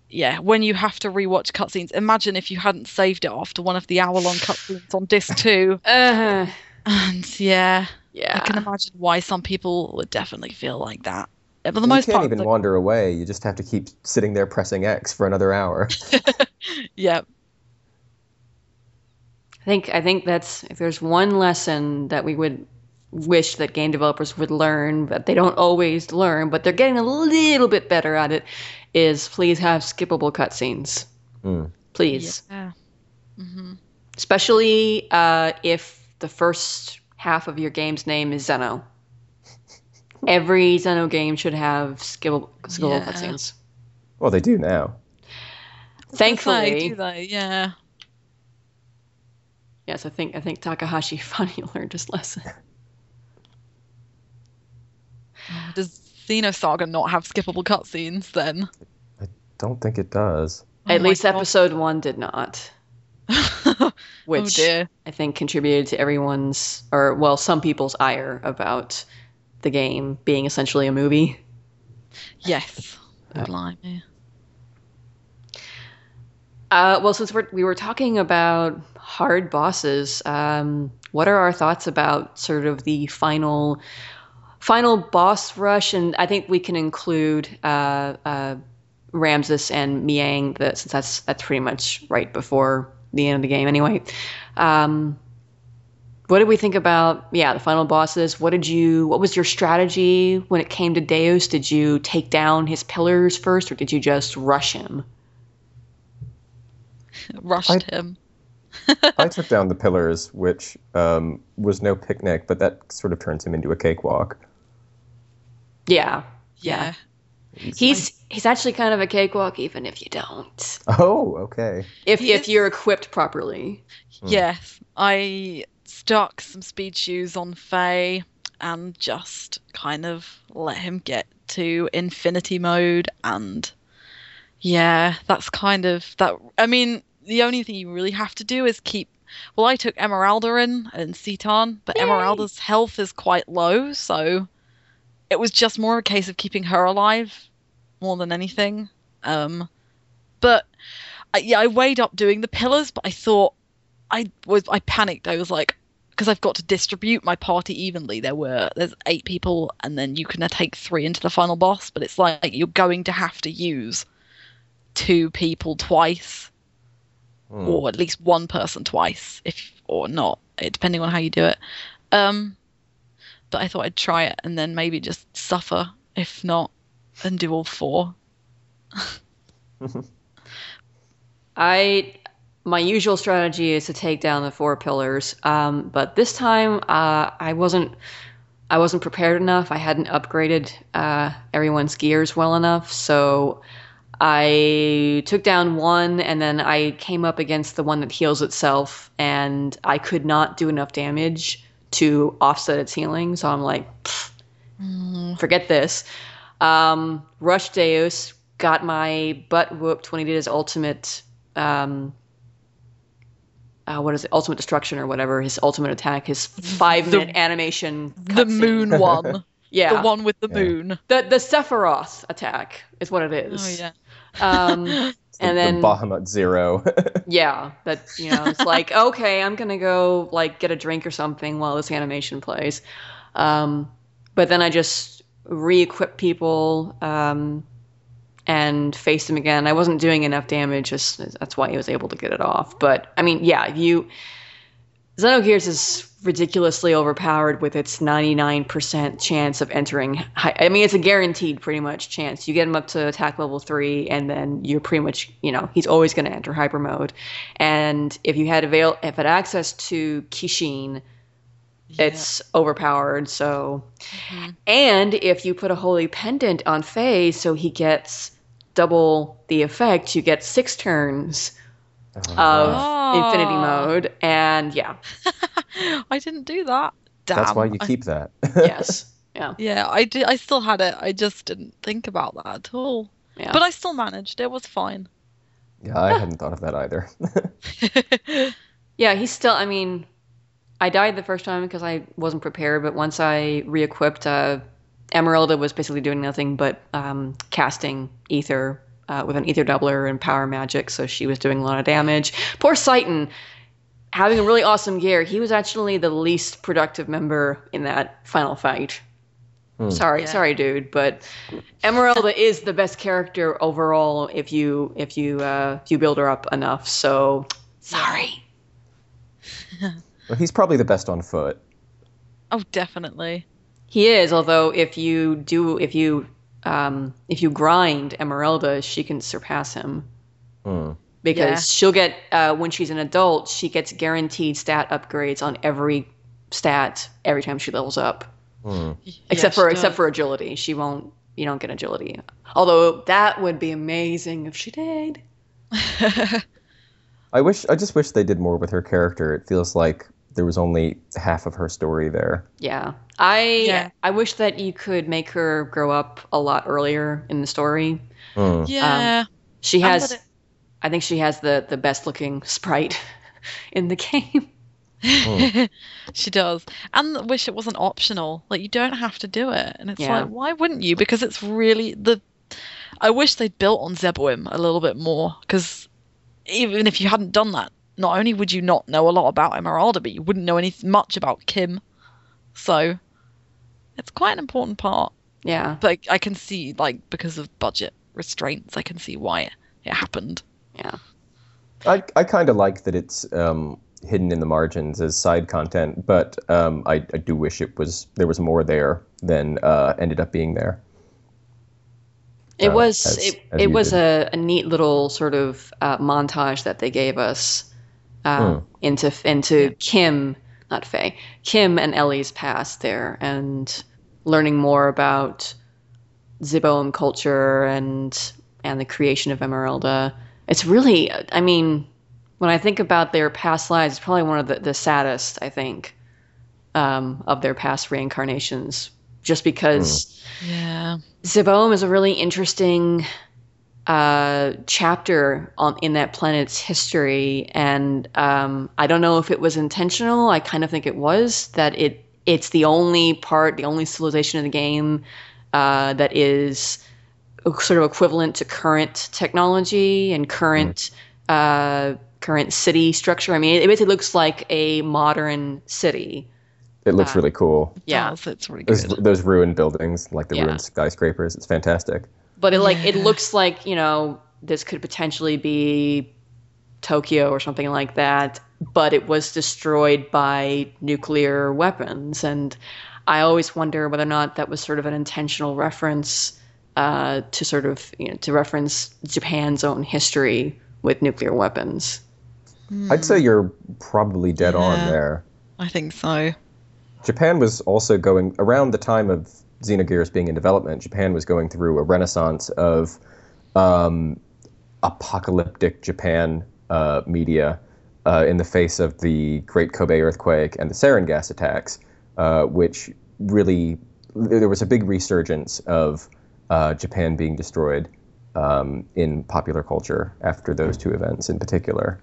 Speaker 2: yeah, when you have to rewatch cutscenes, imagine if you hadn't saved it after one of the hour long cutscenes on disc *laughs* two.
Speaker 1: Uh,
Speaker 2: And yeah,
Speaker 1: yeah.
Speaker 2: I can imagine why some people would definitely feel like that. But for the
Speaker 3: you
Speaker 2: most
Speaker 3: can't
Speaker 2: part,
Speaker 3: even
Speaker 2: the-
Speaker 3: wander away. You just have to keep sitting there pressing X for another hour. *laughs*
Speaker 2: yeah,
Speaker 1: I think I think that's if there's one lesson that we would wish that game developers would learn, but they don't always learn, but they're getting a little bit better at it, is please have skippable cutscenes.
Speaker 3: Mm.
Speaker 1: Please.
Speaker 2: yeah. hmm
Speaker 1: Especially uh, if the first half of your game's name is Xeno. *laughs* Every Xeno game should have skippable, skippable
Speaker 2: Yeah.
Speaker 1: cutscenes.
Speaker 3: Well, they do now.
Speaker 1: Thankfully,
Speaker 2: do they? Yeah.
Speaker 1: yes, I think I think Takahashi *laughs* finally learned his lesson.
Speaker 2: Does Xenosaga not have skippable cutscenes then?
Speaker 3: I don't think it does.
Speaker 1: At
Speaker 2: Oh my
Speaker 1: least
Speaker 2: God.
Speaker 1: episode one did not, *laughs*
Speaker 2: oh
Speaker 1: which
Speaker 2: dear.
Speaker 1: I think contributed to everyone's, or well, some people's ire about the game being essentially a movie.
Speaker 2: Yes. *laughs*
Speaker 1: Yeah.
Speaker 2: Blimey.
Speaker 1: Uh, well, since we're, we were talking about hard bosses, um, what are our thoughts about sort of the final final boss rush? And I think we can include uh, uh, Ramses and Miang, that since that's that's pretty much right before the end of the game, anyway. Um, what did we think about yeah the final bosses? What did you? What was your strategy when it came to Deus? Did you take down his pillars first, or did you just rush him? *laughs*
Speaker 2: Rushed
Speaker 3: I-
Speaker 2: him. *laughs*
Speaker 3: I took down the pillars, which um, was no picnic, but that sort of turns him into a cakewalk.
Speaker 1: Yeah,
Speaker 2: Yeah.
Speaker 1: He's he's actually kind of a cakewalk, even if you don't.
Speaker 3: Oh, okay.
Speaker 1: If
Speaker 2: He
Speaker 1: if
Speaker 2: is-
Speaker 1: you're equipped properly.
Speaker 3: Hmm.
Speaker 2: Yes. I stuck some speed shoes on Fei and just kind of let him get to infinity mode and yeah, that's kind of that I mean, the only thing you really have to do is keep well, I took Emeralda in and Citan, but
Speaker 1: Yay.
Speaker 2: Emeralda's health is quite low, so it was just more a case of keeping her alive more than anything. Um, but I, yeah, I weighed up doing the pillars, but I thought I was I panicked. I was like, because I've got to distribute my party evenly. There were there's eight people, and then you can take three into the final boss, but it's like you're going to have to use two people twice
Speaker 3: Hmm.
Speaker 2: or at least one person twice, if or not, depending on how you do it. Um, but I thought I'd try it and then maybe just suffer if not, and do all four. *laughs*
Speaker 1: I my usual strategy is to take down the four pillars, um, but this time uh, I wasn't I wasn't prepared enough. I hadn't upgraded uh, everyone's gears well enough, so I took down one, and then I came up against the one that heals itself, and I could not do enough damage to offset its healing. So I'm like, "Pfft, forget this. Um, Rush Deus got my butt whooped when he did his ultimate. Um, uh, what is it? Ultimate destruction or whatever. His ultimate attack. His five minute animation.
Speaker 2: The
Speaker 1: cutscene.
Speaker 2: moon one, *laughs*
Speaker 1: Yeah.
Speaker 2: the one with the
Speaker 3: Yeah.
Speaker 2: moon.
Speaker 1: The the Sephiroth attack is what it is.
Speaker 2: Oh yeah.
Speaker 1: Um, *laughs*
Speaker 3: It's the,
Speaker 1: and then
Speaker 3: the Bahamut Zero. *laughs*
Speaker 1: yeah, that you know, it's like *laughs* okay, I'm gonna go like get a drink or something while this animation plays. Um, but then I just re-equip people um, and face them again. I wasn't doing enough damage, just that's why he was able to get it off. But I mean, yeah, you Xenogears is ridiculously overpowered with its 99% chance of entering. High, I mean, it's a guaranteed pretty much chance. You get him up to attack level three, and then you're pretty much, you know, he's always going to enter hyper mode. And if you had avail, if had access to Kishin, it's overpowered. So,
Speaker 2: Mhm.
Speaker 1: and if you put a holy pendant on Fei, so he gets double the effect, you get six turns of
Speaker 2: Oh.
Speaker 1: infinity mode. And yeah, *laughs*
Speaker 2: I didn't do that. Damn.
Speaker 3: That's why you
Speaker 2: I-
Speaker 3: keep that.
Speaker 1: yes, *laughs* yeah,
Speaker 2: yeah, I did. I still had it. I just didn't think about that at all.
Speaker 1: yeah.
Speaker 2: But I still managed. It was fine.
Speaker 3: yeah, I *laughs* hadn't thought of that either.
Speaker 1: Yeah, he's still. I mean, I died the first time because I wasn't prepared, but once I re-equipped, uh, Emeralda was basically doing nothing but um, casting ether uh, with an ether doubler and power magic, so she was doing a lot of damage. Poor Citan, having a really awesome gear, he was actually the least productive member in that final fight. Sorry,
Speaker 2: Yeah.
Speaker 1: sorry, dude, but Emeralda is the best character overall if you if you uh, if you build her up enough. So sorry. *laughs*
Speaker 3: Well, he's probably the best on foot.
Speaker 2: Oh, definitely.
Speaker 1: He is, although if you do if you um, if you grind Emeralda, she can surpass him
Speaker 3: Hmm.
Speaker 1: because
Speaker 2: Yeah.
Speaker 1: she'll get uh, when she's an adult, she gets guaranteed stat upgrades on every stat every time she levels up, except
Speaker 2: Yeah,
Speaker 1: for
Speaker 2: she
Speaker 1: except
Speaker 2: does.
Speaker 1: for agility. She won't. You don't get agility. Although that would be amazing if she did. *laughs*
Speaker 3: I wish. I just wish they did more with her character. It feels like there was only half of her story there.
Speaker 1: Yeah. I
Speaker 2: Yeah.
Speaker 1: I wish that you could make her grow up a lot earlier in the story.
Speaker 3: Hmm.
Speaker 2: yeah.
Speaker 1: She has
Speaker 2: gonna-
Speaker 1: I think she has the the best looking sprite *laughs* in the game. *laughs*
Speaker 2: she does. And wish it wasn't optional. Like you don't have to do it. And it's
Speaker 1: Yeah.
Speaker 2: like, why wouldn't you? Because it's really the I wish they'd built on Zeboim a little bit more because even if you hadn't done that, not only would you not know a lot about Emeralda, but you wouldn't know any much about Kim. So it's quite an important part.
Speaker 1: Yeah.
Speaker 2: But I can see like because of budget restraints, I can see why it, it happened.
Speaker 1: Yeah.
Speaker 3: I I kind of like that it's um, hidden in the margins as side content, but um, I I do wish it was there was more there than uh, ended up being there.
Speaker 1: It
Speaker 3: uh,
Speaker 1: was
Speaker 3: as-
Speaker 1: it,
Speaker 3: as
Speaker 1: it was a, a neat little sort of uh, montage that they gave us uh,
Speaker 3: Hmm.
Speaker 1: into into Kim, not Fei, Kim and Elly's past there, and learning more about Zeboim culture and and the creation of Emeralda. It's really, I mean, when I think about their past lives, it's probably one of the, the saddest, I think, um, of their past reincarnations, just because.
Speaker 2: Yeah.
Speaker 1: Zeboim is a really interesting uh, chapter on in that planet's history, and um, I don't know if it was intentional. I kind of think it was that it it's the only part, the only civilization in the game uh, that is sort of equivalent to current technology and current uh, current city structure. I mean, it basically looks like a modern city.
Speaker 3: It looks really cool.
Speaker 1: Yeah.
Speaker 2: does. It's really
Speaker 3: Those, those ruined buildings, like the
Speaker 1: Yeah.
Speaker 3: ruined skyscrapers, it's fantastic.
Speaker 1: But it like it looks like you know this could potentially be Tokyo or something like that, but it was destroyed by nuclear weapons, and I always wonder whether or not that was sort of an intentional reference uh, to sort of you know to reference Japan's own history with nuclear weapons.
Speaker 3: I'd say you're probably dead on there.
Speaker 2: I think so.
Speaker 3: Japan was also going around the time of Xenogears being in development. Japan was going through a renaissance of um, apocalyptic Japan uh, media uh, in the face of the Great Kobe earthquake and the sarin gas attacks, uh, which really there was a big resurgence of uh, Japan being destroyed um, in popular culture after those two events in particular.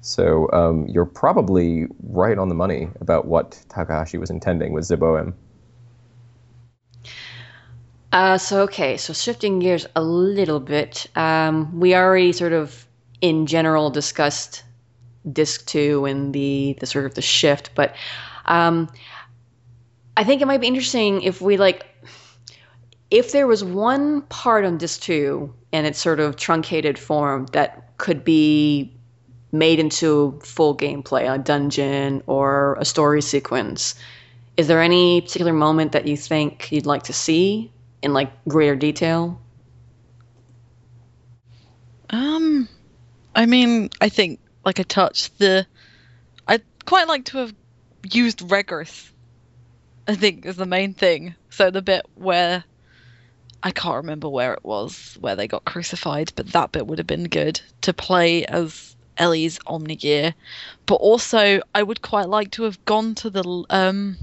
Speaker 3: So um, you're probably right on the money about what Takahashi was intending with Zeboim.
Speaker 1: Uh, so okay, so shifting gears a little bit, um, we already sort of in general discussed disc two and the the sort of the shift, but um, I think it might be interesting if we like if there was one part on disc two in its sort of truncated form that could be made into full gameplay, a dungeon or a story sequence. Is there any particular moment that you think you'd like to see in like greater detail?
Speaker 2: Um, I mean, I think like I touched the. I'd quite like to have used Regress. I think is the main thing. So the bit where I can't remember where it was where they got crucified, but that bit would have been good to play as Elly's Omnigear. But also, I would quite like to have gone to the um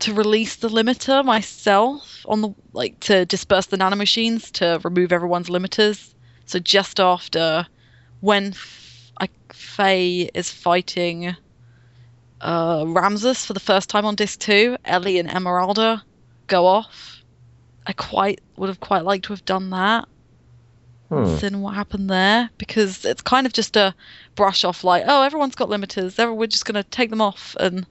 Speaker 2: to release the limiter myself on the like to disperse the nanomachines to remove everyone's limiters. So just after when F- I, Fei is fighting uh, Ramses for the first time on disc two, Elly and Emeralda go off. I quite would have quite liked to have done that.
Speaker 3: Hmm.
Speaker 2: Sin what happened there because it's kind of just a brush off like, oh, everyone's got limiters. We're just going to take them off. And,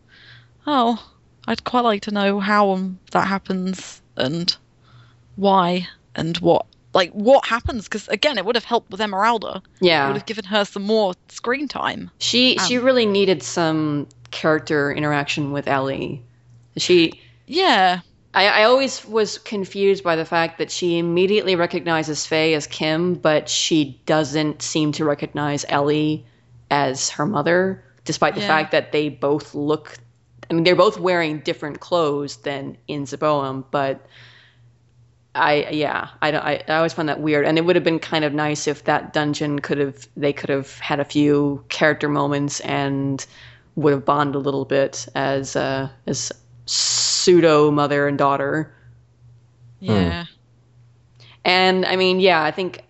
Speaker 2: oh, I'd quite like to know how um, that happens and why and what. Like, what happens? Because, again, it would have helped with Emeralda.
Speaker 1: Yeah.
Speaker 2: It would have given her some more screen time.
Speaker 1: She she really needed some character interaction with Elly. She
Speaker 2: Yeah.
Speaker 1: I, I always was confused by the fact that she immediately recognizes Fei as Kim, but she doesn't seem to recognize Elly as her mother, despite the
Speaker 2: Yeah.
Speaker 1: fact that they both look. I mean, they're both wearing different clothes than in Zeboim, but I yeah, I, don't- I I always found that weird, and it would have been kind of nice if that dungeon could have they could have had a few character moments and would have bonded a little bit as uh, as pseudo mother and daughter.
Speaker 2: Yeah.
Speaker 1: And I mean, yeah, I think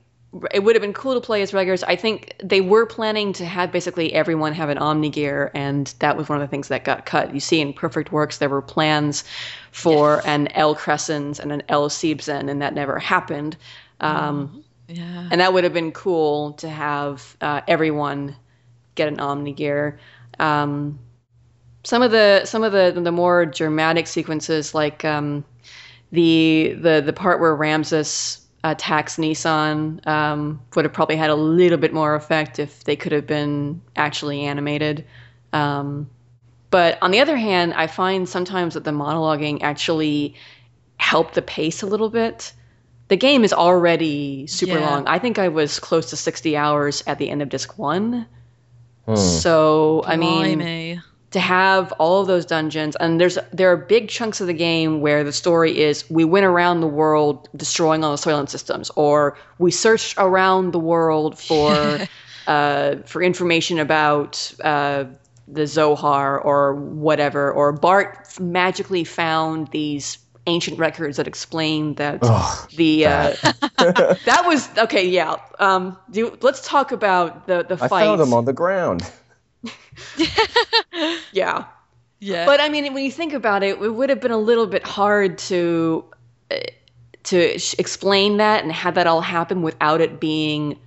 Speaker 1: it would have been cool to play as regulars. I think they were planning to have basically everyone have an Omni gear, and that was one of the things that got cut. You see, in Perfect Works, there were plans for
Speaker 2: Yes.
Speaker 1: an L Crescens and an L Siebsen, and that never happened. Um,
Speaker 2: Yeah.
Speaker 1: and that would have been cool to have uh, everyone get an Omni gear. Um, some of the some of the the more dramatic sequences, like um, the the the part where Ramses attacks Nisan, um, would have probably had a little bit more effect if they could have been actually animated. Um, but on the other hand, I find sometimes that the monologuing actually helped the pace a little bit. The game is already super
Speaker 2: Yeah.
Speaker 1: long. I think I was close to 60 hours at the end of disc one.
Speaker 3: Hmm.
Speaker 1: So, I mean,
Speaker 2: Blimey.
Speaker 1: To have all of those dungeons. And there's there are big chunks of the game where the story is we went around the world destroying all the soylent systems or we searched around the world for *laughs* uh, for information about uh, the Zohar or whatever or Bart magically found these ancient records that explain that
Speaker 3: Ugh,
Speaker 1: the uh, *laughs* that was okay yeah um do, let's talk about the the fight I
Speaker 3: found them on the ground. *laughs*
Speaker 1: yeah
Speaker 2: Yeah.
Speaker 1: But I mean, when you think about it, it would have been a little bit hard to uh, to sh- explain that and have that all happen without it being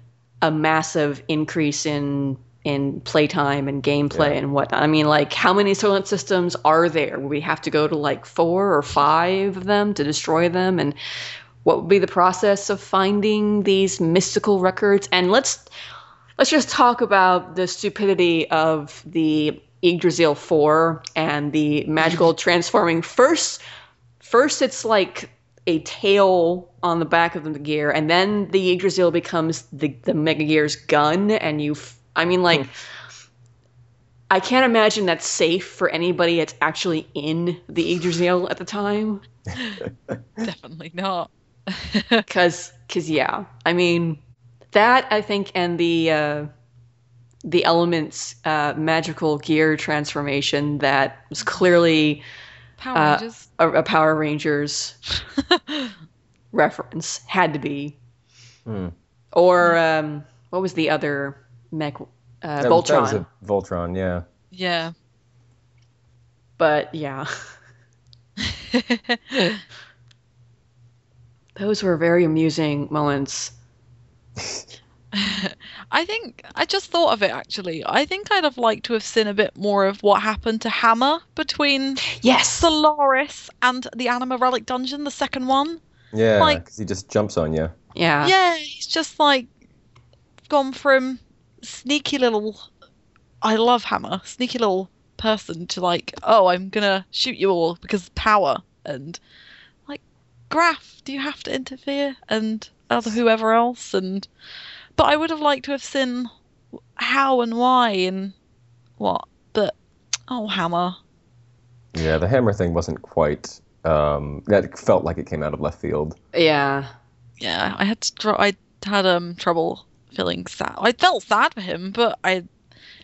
Speaker 1: a massive increase in in playtime and gameplay
Speaker 3: Yeah.
Speaker 1: and whatnot. I mean, like, how many Soylent systems are there? Would we have to go to like four or five of them to destroy them? And what would be the process of finding these mystical records? And let's let's just talk about the stupidity of the Yggdrasil 4 and the magical *laughs* transforming. First, first it's like a tail on the back of the gear, and then the Yggdrasil becomes the the Mega Gear's gun, and you. f- I mean, like. Hmm. I can't imagine that's safe for anybody that's actually in the Yggdrasil at the time. *laughs*
Speaker 2: Definitely not. *laughs*
Speaker 1: Cause, cause yeah, I mean, that I think, and the uh, the elements uh, magical gear transformation that was clearly
Speaker 2: Power
Speaker 1: Uh,
Speaker 2: Rangers.
Speaker 1: a, a Power Rangers *laughs* reference had to be,
Speaker 3: Hmm.
Speaker 1: or um, what was the other mech? Uh,
Speaker 3: That was- that
Speaker 1: Voltron,
Speaker 3: was a Voltron, yeah.
Speaker 2: Yeah.
Speaker 1: but yeah, *laughs* those were very amusing moments. *laughs*
Speaker 2: I think I just thought of it actually. I think I'd have liked to have seen a bit more of what happened to Hammer between
Speaker 1: Yes,
Speaker 2: Solaris and the Anima Relic Dungeon, the second one.
Speaker 3: Yeah,
Speaker 2: Like-
Speaker 3: because he just jumps on you.
Speaker 1: yeah,
Speaker 2: Yeah, he's just like gone from sneaky little I love Hammer, sneaky little person to like, oh, I'm gonna shoot you all because power and like Grahf, do you have to interfere? And other whoever else and but I would have liked to have seen how and why and what. But oh Hammer.
Speaker 3: Yeah, the hammer thing wasn't quite. Um, that felt like it came out of left field.
Speaker 1: yeah.
Speaker 2: yeah, I had str- I had um trouble feeling sad. I felt sad for him, but I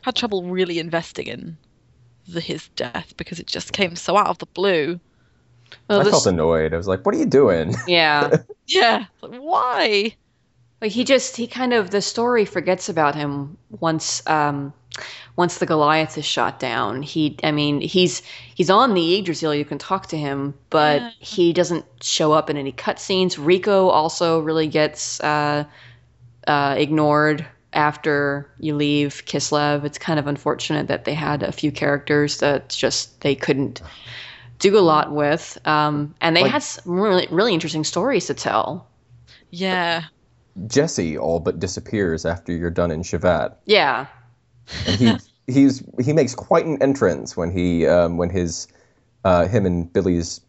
Speaker 2: had trouble really investing in the, his death because it just came so out of the blue.
Speaker 1: Well,
Speaker 3: I
Speaker 1: this-
Speaker 3: felt annoyed. I was like, "What are you doing?" *laughs*
Speaker 1: yeah.
Speaker 2: Yeah, why?
Speaker 1: Like he just he kind of the story forgets about him once um once the Goliath is shot down. He I mean he's he's on the Yggdrasil. You can talk to him, but
Speaker 2: Yeah.
Speaker 1: he doesn't show up in any cutscenes. Rico also really gets uh uh, ignored after you leave Kislev. It's kind of unfortunate that they had a few characters that just they couldn't do a lot with, um, and they
Speaker 3: Like-
Speaker 1: had some really really interesting stories to tell.
Speaker 2: Yeah.
Speaker 3: Jessie all but disappears after you're done in Shevat.
Speaker 1: Yeah,
Speaker 3: and he *laughs* he's he makes quite an entrance when he um, when his uh, him and Billy's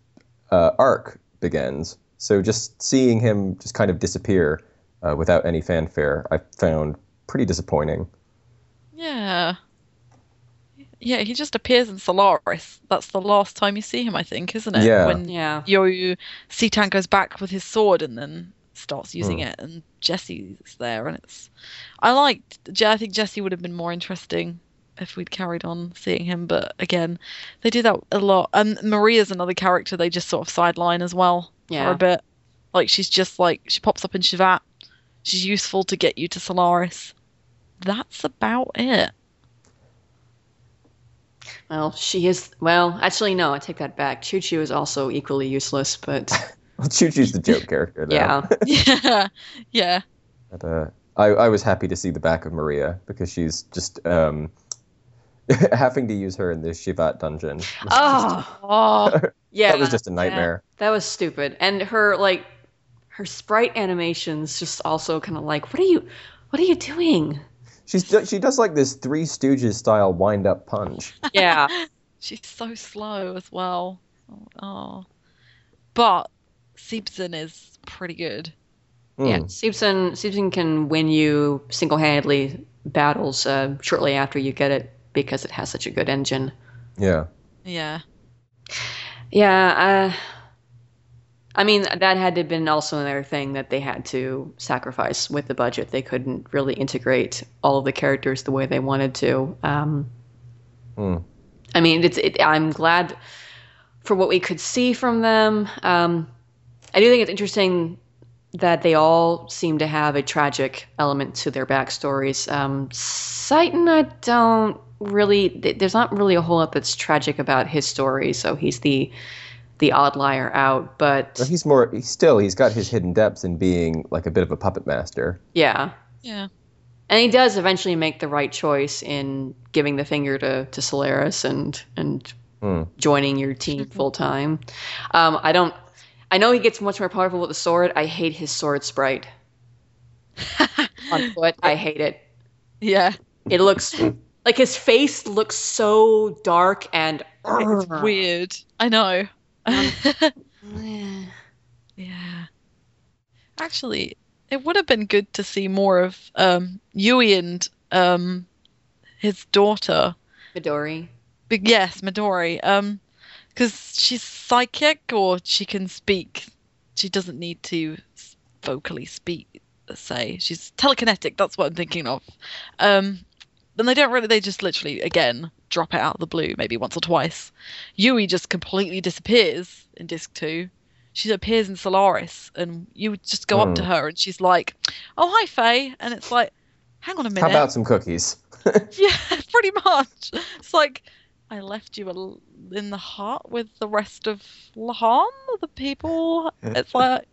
Speaker 3: uh, arc begins. So just seeing him just kind of disappear uh, without any fanfare, I found pretty disappointing.
Speaker 2: Yeah. Yeah, he just appears in Solaris. That's the last time you see him, I think, isn't it?
Speaker 3: Yeah.
Speaker 2: When
Speaker 1: yeah,
Speaker 2: Yoyu Citan goes back with his sword and then starts using
Speaker 3: Hmm.
Speaker 2: it, and Jessie's there, and it's. I liked. I think Jessie would have been more interesting if we'd carried on seeing him, but again, they do that a lot. And Maria's another character they just sort of sideline as well for
Speaker 1: Yeah.
Speaker 2: a bit. Like she's just like she pops up in Shevat. She's useful to get you to Solaris. That's about it.
Speaker 1: Well, she is. Well, actually, no, I take that back. Chu-Chu is also equally useless, but *laughs*
Speaker 3: Well, Chu-Chu's the joke character, though.
Speaker 1: yeah,
Speaker 2: Yeah, *laughs* *laughs* yeah.
Speaker 3: But, uh, I, I was happy to see the back of Maria because she's just um, having to use her in this Shevat dungeon.
Speaker 1: oh,
Speaker 2: Oh,
Speaker 1: yeah,
Speaker 3: that was just a nightmare.
Speaker 1: that was stupid. And her like, her sprite animations just also kind of like, what are you, what are you doing?
Speaker 3: She's she does like this Three Stooges style wind up punch.
Speaker 1: Yeah, *laughs*
Speaker 2: she's so slow as well. Oh, but Seibzehn is pretty good.
Speaker 1: yeah.
Speaker 3: Mm.
Speaker 1: Seibzehn, Seibzehn can win you single-handedly battles uh, shortly after you get it because it has such a good engine.
Speaker 3: Yeah.
Speaker 2: Yeah,
Speaker 1: Yeah, uh, I mean that had to have been also another thing that they had to sacrifice with the budget. They couldn't really integrate all of the characters the way they wanted to. Um,
Speaker 3: Mm.
Speaker 1: I mean, it's. It, I'm glad for what we could see from them. Um, I do think it's interesting that they all seem to have a tragic element to their backstories. Um, Citan, I don't really. There's not really a whole lot that's tragic about his story, so he's the the odd liar out. But
Speaker 3: But he's more. He's still. He's got his hidden depths in being like a bit of a puppet master.
Speaker 1: yeah,
Speaker 2: yeah,
Speaker 1: and he does eventually make the right choice in giving the finger to to Solaris and and
Speaker 3: Hmm.
Speaker 1: joining your team full time. Um, I don't. I know he gets much more powerful with the sword. I hate his sword sprite *laughs* on foot. I hate it.
Speaker 2: yeah.
Speaker 1: It looks like his face looks so dark and
Speaker 2: It's weird. I know. *laughs*
Speaker 1: Eh.
Speaker 2: yeah. Actually, it would have been good to see more of um, Yui and um, his daughter.
Speaker 1: Midori.
Speaker 2: But yes, Midori. Um, because she's psychic or she can speak. She doesn't need to vocally speak. Say she's telekinetic. That's what I'm thinking of. Um, and they don't really. They just literally again drop it out of the blue, maybe once or twice. Yui just completely disappears in disc two. She appears in Solaris, and you would just go up to
Speaker 3: Hmm.
Speaker 2: her, and she's like, "Oh, hi, Fei," and it's like, "Hang on a minute."
Speaker 3: How about some cookies? *laughs* *laughs*
Speaker 2: Yeah, *laughs* pretty much. It's like I left you in the heart with the rest of Lahan, the people. It's like,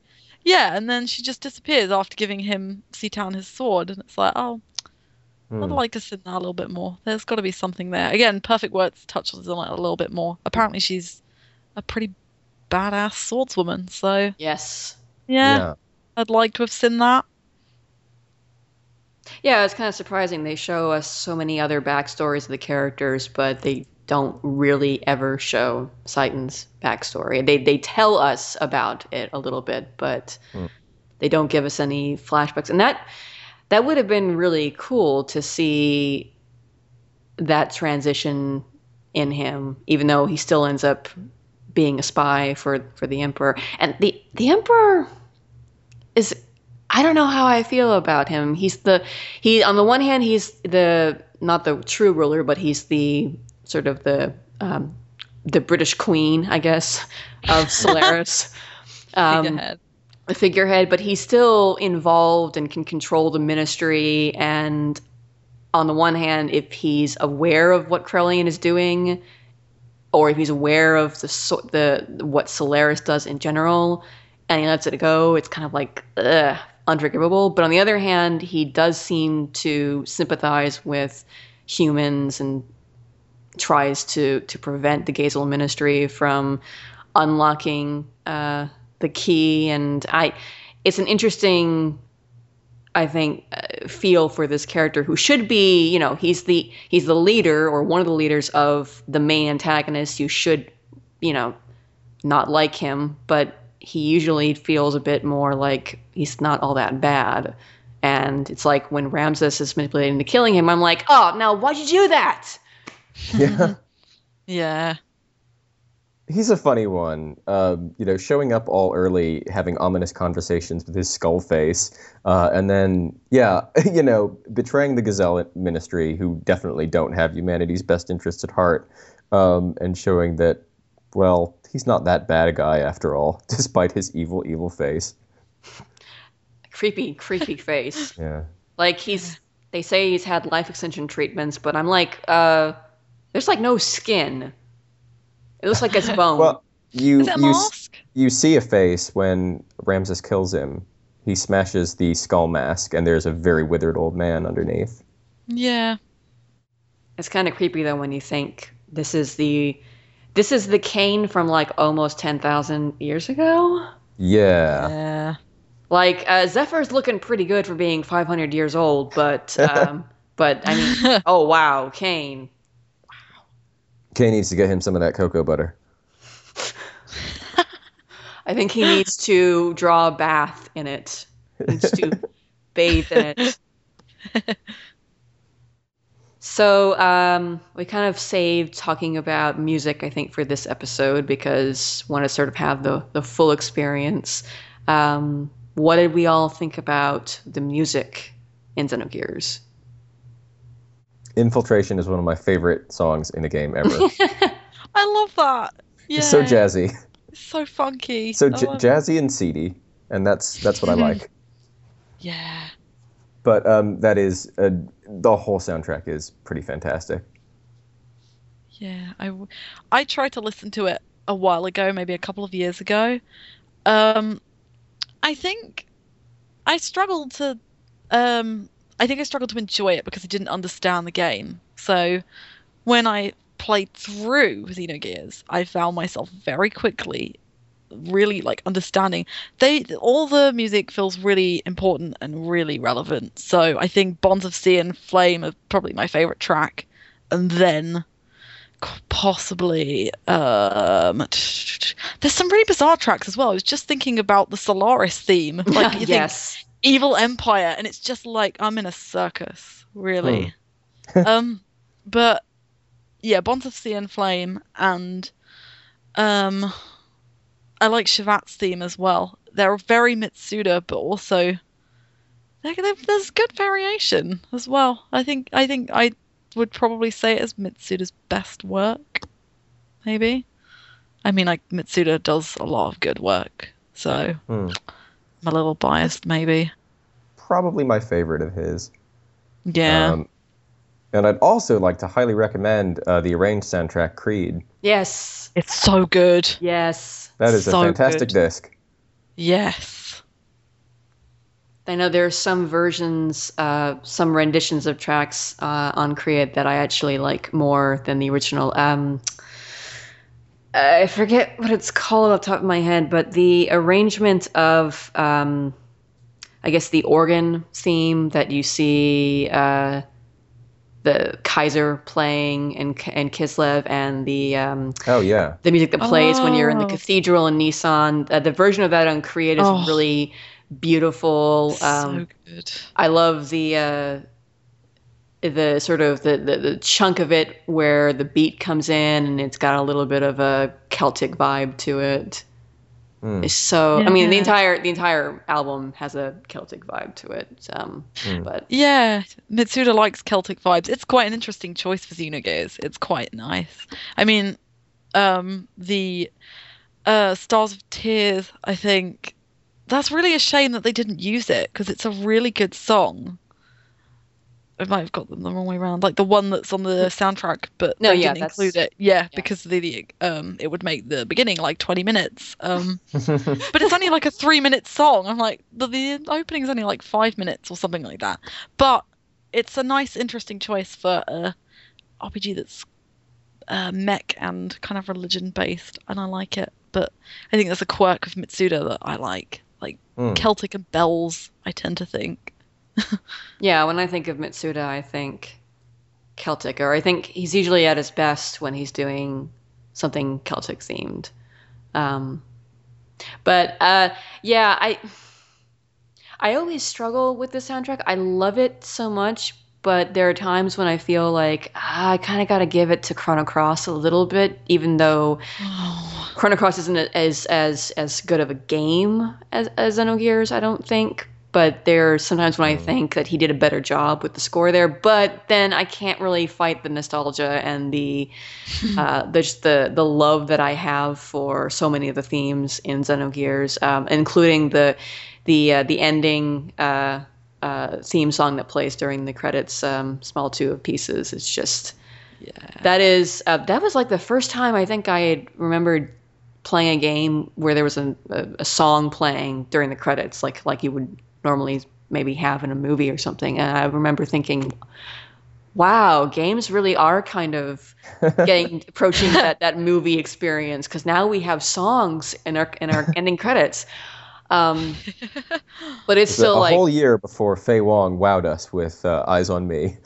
Speaker 2: yeah, and then she just disappears after giving him Citan his sword, and it's like, oh, I'd
Speaker 3: Hmm.
Speaker 2: like to see that a little bit more. There's got to be something there. Again, Perfect Works touches on it a little bit more. Apparently, she's a pretty badass swordswoman, so
Speaker 1: Yes.
Speaker 2: yeah,
Speaker 3: yeah.
Speaker 2: I'd like to have seen that.
Speaker 1: Yeah, it's kind of surprising. They show us so many other backstories of the characters, but they don't really ever show Citan's backstory. They they tell us about it a little bit, but
Speaker 3: Hmm.
Speaker 1: they don't give us any flashbacks. And that that would have been really cool to see that transition in him, even though he still ends up being a spy for for the emperor. And the the emperor is I don't know how I feel about him. He's the he on the one hand he's the not the true ruler, but he's the sort of the um, the British Queen, I guess, of *laughs* Solaris. um,
Speaker 2: Figurehead.
Speaker 1: figurehead, but he's still involved and can control the ministry. And on the one hand, if he's aware of what Krelian is doing, or if he's aware of the the what Solaris does in general, and he lets it go, it's kind of like ugh, unforgivable. But on the other hand, he does seem to sympathize with humans and tries to to prevent the Gazel Ministry from unlocking uh, the key. And I, it's an interesting I think uh, feel for this character who should be, you know, he's the he's the leader or one of the leaders of the main antagonist. You should, you know, not like him, but he usually feels a bit more like he's not all that bad. And it's like when ramses is manipulating to killing him, I'm like, oh, now why'd you do that?
Speaker 3: Yeah. *laughs*
Speaker 2: Yeah.
Speaker 3: He's a funny one. Um, you know, showing up all early, having ominous conversations with his skull face, uh, and then, yeah, *laughs* you know, betraying the Gazel ministry, who definitely don't have humanity's best interests at heart, um, and showing that, well, he's not that bad a guy after all, *laughs* despite his evil, evil face.
Speaker 1: Creepy, creepy *laughs* face.
Speaker 3: Yeah.
Speaker 1: Like he's, they say he's had life extension treatments, but I'm like, uh, there's like no skin. It looks like it's *laughs* bone.
Speaker 3: Well, you
Speaker 2: Is it a
Speaker 3: you you see a face when Ramses kills him. He smashes the skull mask, and there's a very withered old man underneath.
Speaker 2: Yeah.
Speaker 1: It's kind of creepy though when you think this is the this is the Cain from like almost 10,000 years ago.
Speaker 3: Yeah.
Speaker 2: Yeah.
Speaker 1: Like uh, Zephyr's looking pretty good for being 500 years old, but um, *laughs* but I mean, oh wow, Cain.
Speaker 3: Kay needs to get him some of that cocoa butter. *laughs*
Speaker 1: I think he needs to draw a bath in it. He needs to *laughs* bathe in it. So um, we kind of saved talking about music, I think, for this episode because want to sort of have the the full experience. Um, what did we all think about the music in Xenogears?
Speaker 3: Infiltration is one of my favorite songs in a game ever. *laughs*
Speaker 2: I love that. Yeah.
Speaker 3: It's so jazzy,
Speaker 2: It's so funky.
Speaker 3: so j- jazzy and seedy, and that's that's what I like.
Speaker 2: Yeah.
Speaker 3: But um, that is uh, the whole soundtrack is pretty fantastic.
Speaker 2: Yeah, I, I tried to listen to it a while ago, maybe a couple of years ago. Um, I think I struggled to, um, I think I struggled to enjoy it because I didn't understand the game. So when I played through Xenogears, I found myself very quickly really like understanding. They all the music feels really important and really relevant. So i think bonds of sea and flame are probably my favorite track. And then possibly um there's some really bizarre tracks as well. I was just thinking about the solaris theme. Like *laughs*
Speaker 1: yes.
Speaker 2: Evil empire and it's just like i'm in a circus really. *laughs* Um but yeah bonds of sea and flame and um i like shevat's theme as well. They're very mitsuda but also there- there- there's good variation as well. I think i think i would probably say it as mitsuda's best work maybe. I mean like mitsuda does a lot of good work so
Speaker 3: Hmm.
Speaker 2: i'm a little biased maybe
Speaker 3: Probably my favorite of his.
Speaker 2: yeah
Speaker 3: Um, and I'd also like to highly recommend uh, the arranged soundtrack Creed.
Speaker 1: Yes.
Speaker 2: It's so good.
Speaker 1: Yes.
Speaker 3: That is
Speaker 2: So
Speaker 3: a fantastic
Speaker 2: good.
Speaker 3: disc.
Speaker 2: Yes.
Speaker 1: I know there are some versions, uh, some renditions of tracks uh, on Creed that I actually like more than the original. Um, I forget what it's called off the top of my head, but the arrangement of, um, I guess, the organ theme that you see uh, the Kaiser playing and and Kislev and the um,
Speaker 3: Oh yeah.
Speaker 1: the music that plays when you're in the
Speaker 2: Oh.
Speaker 1: cathedral in Nisan. Uh, the version of that on Creed is
Speaker 2: Oh.
Speaker 1: really beautiful. Um,
Speaker 2: so good.
Speaker 1: I love the uh, the sort of the, the the chunk of it where the beat comes in and it's got a little bit of a Celtic vibe to it. It's so. I mean, the entire the entire album has a Celtic vibe to it. Um,
Speaker 3: Hmm.
Speaker 1: but
Speaker 2: Yeah, Mitsuda likes Celtic vibes. It's quite an interesting choice for Xenogears. It's quite nice. I mean, um, the uh, Stars of Tears, I think that's really a shame that they didn't use it because it's a really good song. I might have got them the wrong way around. Like the one that's on the *laughs* soundtrack, but
Speaker 1: No,
Speaker 2: they
Speaker 1: yeah,
Speaker 2: didn't
Speaker 1: that's-
Speaker 2: include it. Yeah,
Speaker 1: yeah.
Speaker 2: because the, um it would make the beginning like 20 minutes. Um, *laughs* but it's only like a three minute song. I'm like the, the opening's only like five minutes or something like that. But it's a nice, interesting choice for a RPG that's uh, mech and kind of religion based, and I like it. But I think there's a quirk of Mitsuda that I like, like
Speaker 3: Hmm.
Speaker 2: Celtic and bells. I tend to think.
Speaker 1: Yeah, when I think of Mitsuda, I think Celtic, or I think he's usually at his best when he's doing something Celtic themed. Um, but uh, yeah, I I always struggle with the soundtrack. I love it so much, but there are times when I feel like ah, I kind of got to give it to Chrono Cross a little bit, even though
Speaker 2: Oh,
Speaker 1: Chrono Cross isn't as as as good of a game as as Xenogears, I don't think. But there's sometimes when I think that he did a better job with the score there. But then I can't really fight the nostalgia and the *laughs* uh, the just the the love that I have for so many of the themes in Xenogears, um, including the the uh, the ending uh, uh, theme song that plays during the credits, um, "Small Two of Pieces." It's just
Speaker 2: yeah.
Speaker 1: that is uh, that was like the first time I think I had remembered playing a game where there was a, a, a song playing during the credits, like like you would normally maybe have in a movie or something. And I remember thinking, "Wow, games really are kind of *laughs* getting approaching that, that movie experience because now we have songs in our in our *laughs* ending credits." Um, *laughs* but it's
Speaker 3: It was a-
Speaker 1: still
Speaker 3: a
Speaker 1: like
Speaker 3: whole year before Faye Wong wowed us with uh, Eyes on Me.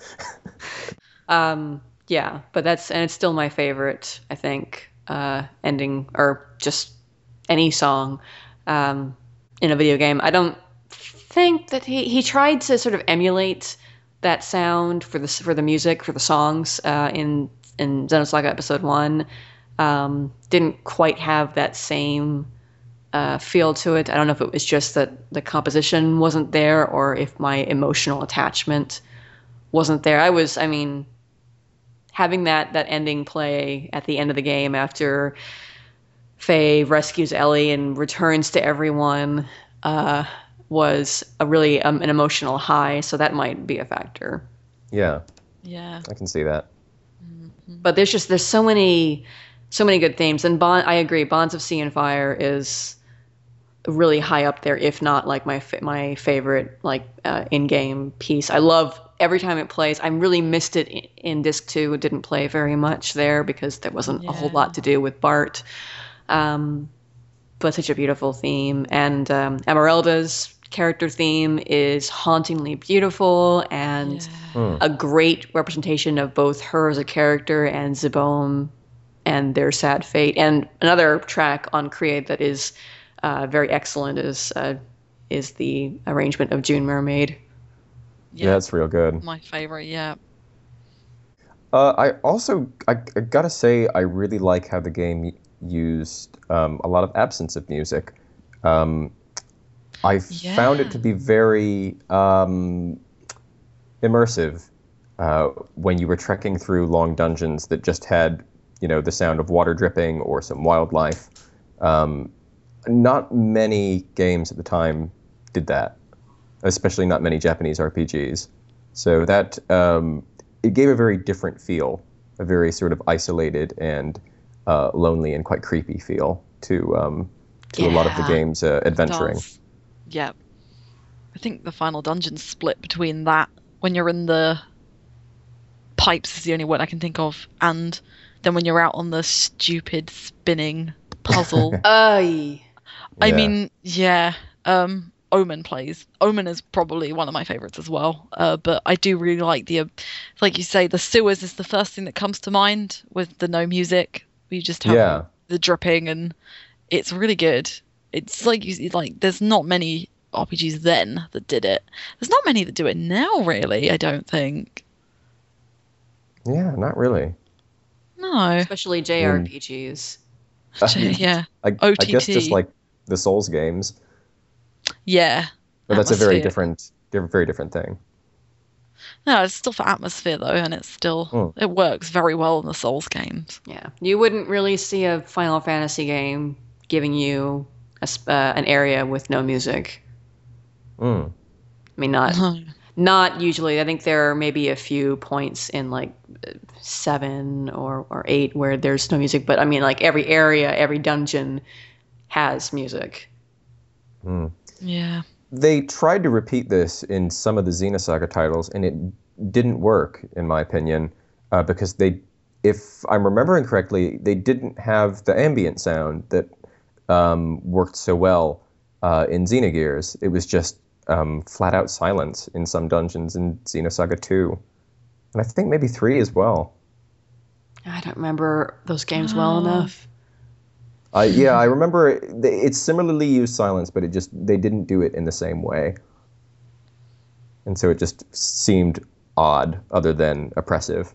Speaker 1: Um, yeah, but that's and it's still my favorite. I think uh, ending or just any song um, in a video game. I don't think that he he tried to sort of emulate that sound for the for the music for the songs uh, in in Xenosaga Episode One. Um, didn't quite have that same uh, feel to it. I don't know if it was just that the composition wasn't there or if my emotional attachment wasn't there. I was, I mean, having that that ending play at the end of the game after Fei rescues Elly and returns to everyone uh, was a really um, an emotional high. So that might be a factor.
Speaker 3: Yeah,
Speaker 2: Yeah.
Speaker 3: I can see that.
Speaker 1: But there's just there's so many so many good themes and Bond. I agree. Bonds of Sea and Fire is really high up there, if not like my my favorite like uh, in-game piece. I love every time it plays. I really missed it in, in disc two. It didn't play very much there because there wasn't a whole lot to do with Bart. Um, but such a beautiful theme, and um, Emeralda's character theme is hauntingly beautiful and
Speaker 2: Yeah.
Speaker 1: a great representation of both her as a character and Zeboim and their sad fate. And another track on Creed that is uh, very excellent is uh, is the arrangement of June Mermaid.
Speaker 3: Yeah, it's real good.
Speaker 2: my favorite. Yeah.
Speaker 3: Uh, I also I, I gotta say I really like how the game used um, a lot of absence of music. Um, I found it to be very um, immersive uh, when you were trekking through long dungeons that just had you know the sound of water dripping or some wildlife. Um, not many games at the time did that, especially not many Japanese RPGs. So that um, it gave a very different feel, a very sort of isolated and uh, lonely and quite creepy feel to um, to a lot of the game's uh, adventuring.
Speaker 2: does. Yeah. I think the final dungeon's split between that when you're in the pipes is the only word I can think of, and then when you're out on the stupid spinning puzzle. *laughs*
Speaker 1: Ay.
Speaker 2: I
Speaker 3: Yeah.
Speaker 2: mean, yeah. Um, Omen plays. Omen is probably one of my favorites as well. Uh, but I do really like the, uh, like you say, the sewers is the first thing that comes to mind with the no music. You just have
Speaker 3: Yeah.
Speaker 2: the dripping, and it's really good. It's like you like. There's not many RPGs then that did it. There's not many that do it now, really. I don't think.
Speaker 3: Yeah, not really.
Speaker 2: No.
Speaker 1: Especially JRPGs.
Speaker 2: yeah.
Speaker 3: I, I guess just like the Souls games,
Speaker 2: Yeah.
Speaker 3: but that's a very different, different, very different thing.
Speaker 2: No, it's still for atmosphere though, and it's still
Speaker 3: Hmm.
Speaker 2: it works very well in the Souls games.
Speaker 1: Yeah, you wouldn't really see a Final Fantasy game giving you a, uh, an area with no music.
Speaker 3: Mm.
Speaker 1: I mean, not Not usually. I think there are maybe a few points in like seven or, or eight where there's no music, but I mean, like every area, every dungeon has music.
Speaker 2: Yeah.
Speaker 3: They tried to repeat this in some of the Xenosaga titles, and it didn't work, in my opinion, uh, because they, if I'm remembering correctly, they didn't have the ambient sound that um, worked so well uh, in Xenogears. It was just um, flat out silence in some dungeons in Xenosaga 2. And I think maybe 3 as well.
Speaker 1: I don't remember those games well enough.
Speaker 3: Uh, yeah, I remember it, it's similarly used silence, but it just they didn't do it in the same way, and so it just seemed odd, other than oppressive.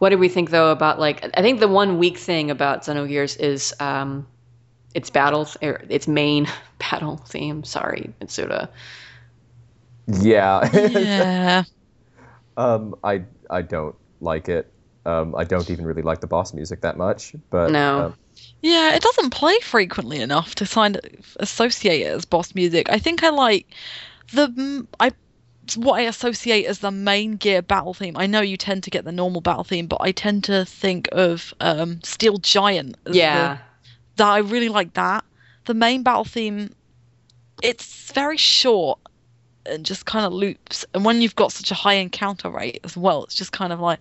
Speaker 1: What did we think though about like? I think the one weak thing about Xenogears is um, its battle, er, its main *laughs* battle theme. Sorry, Mitsuda.
Speaker 3: Yeah, *laughs*
Speaker 2: Yeah.
Speaker 3: um, I I don't like it. Um, I don't even really like the boss music that much, but
Speaker 1: No.
Speaker 3: um,
Speaker 2: Yeah, it doesn't play frequently enough to kind of associate it as boss music. I think I like the m- I what I associate as the main gear battle theme. I know you tend to get the normal battle theme, but I tend to think of um, Steel Giant. As
Speaker 1: Yeah,
Speaker 2: the, that I really like that. The main battle theme, it's very short and just kind of loops. And when you've got such a high encounter rate as well, it's just kind of like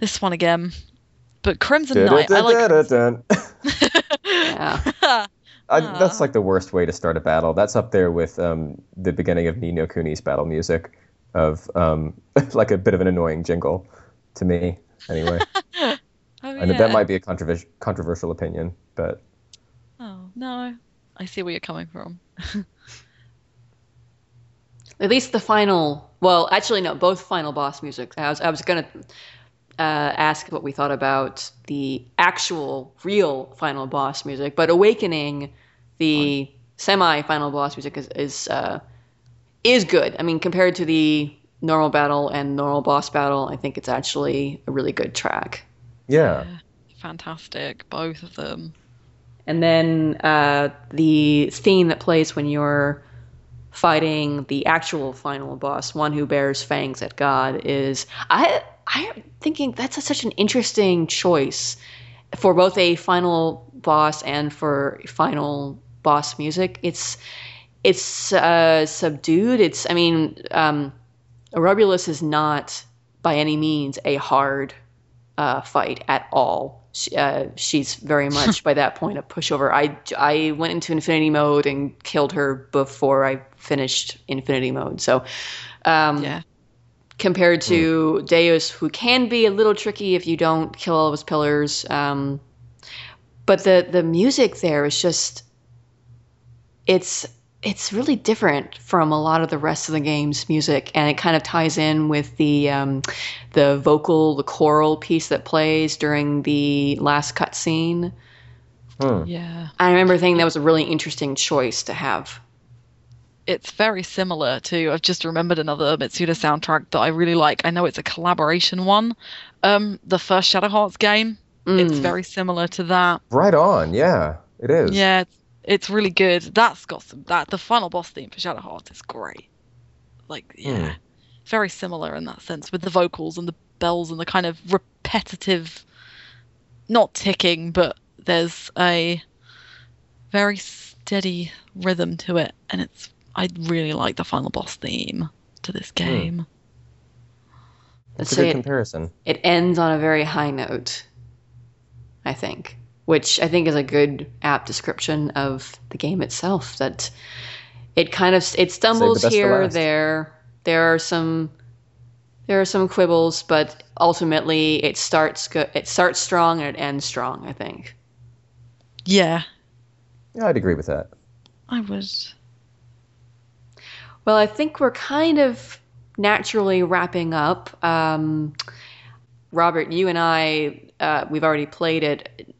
Speaker 2: this one again. But Crimson Knight, I like. *laughs* *laughs*
Speaker 1: yeah. *laughs*
Speaker 3: I, that's like the worst way to start a battle. That's up there with um, the beginning of Ni no Kuni's battle music, of um, *laughs* like a bit of an annoying jingle to me. Anyway, *laughs*
Speaker 2: Oh,
Speaker 3: and
Speaker 2: yeah.
Speaker 3: that might be a controversial controversial opinion, but
Speaker 2: Oh no, I see where you're coming from.
Speaker 1: At least the final. Well, actually, no. Both final boss music. I was I was gonna uh, ask what we thought about the actual, real final boss music, but Awakening, the semi-final boss music is is uh, is good. I mean, compared to the normal battle and normal boss battle, I think it's actually a really good track.
Speaker 3: yeah,
Speaker 2: Fantastic, both of them.
Speaker 1: And then uh, the theme that plays when you're fighting the actual final boss, one who bares fangs at God, is I I'm thinking that's a, such an interesting choice for both a final boss and for final boss music. It's it's uh, subdued. It's I mean, um, Urobolus is not by any means a hard uh, fight at all. She, uh, she's very *laughs* much by that point a pushover. I, I went into infinity mode and killed her before I finished infinity mode. So, um,
Speaker 2: Yeah.
Speaker 1: Compared to Deus, who can be a little tricky if you don't kill all of his pillars. Um, but the the music there is just it's it's really different from a lot of the rest of the game's music, and it kind of ties in with the um, the vocal, the choral piece that plays during the last cutscene.
Speaker 3: Hmm.
Speaker 2: Yeah.
Speaker 1: I remember thinking that was a really interesting choice to have.
Speaker 2: It's very similar to. I've just remembered another Mitsuda soundtrack that I really like. I know it's a collaboration one. Um, the first Shadow Hearts game. It's
Speaker 1: Mm.
Speaker 2: very similar to that.
Speaker 3: right on. Yeah, it is.
Speaker 2: Yeah, it's, it's really good. That's got some. That the final boss theme for Shadow Hearts is great. Like, yeah, very similar in that sense with the vocals and the bells and the kind of repetitive, not ticking, but there's a very steady rhythm to it, and it's. I really like the final boss theme to this hmm. game.
Speaker 1: Let's
Speaker 3: It's a good
Speaker 1: it,
Speaker 3: comparison.
Speaker 1: it ends on a very high note. I think, which I think is a good apt description of the game itself. That it kind of it stumbles
Speaker 3: best
Speaker 1: here,
Speaker 3: last.
Speaker 1: there. There are some there are some quibbles, but ultimately it starts good. It starts strong and it ends strong. I think.
Speaker 2: Yeah,
Speaker 3: Yeah, I'd agree with that.
Speaker 2: I would.
Speaker 1: Well, I think we're kind of naturally wrapping up. Um, Robert, you and I, uh, we've already played it.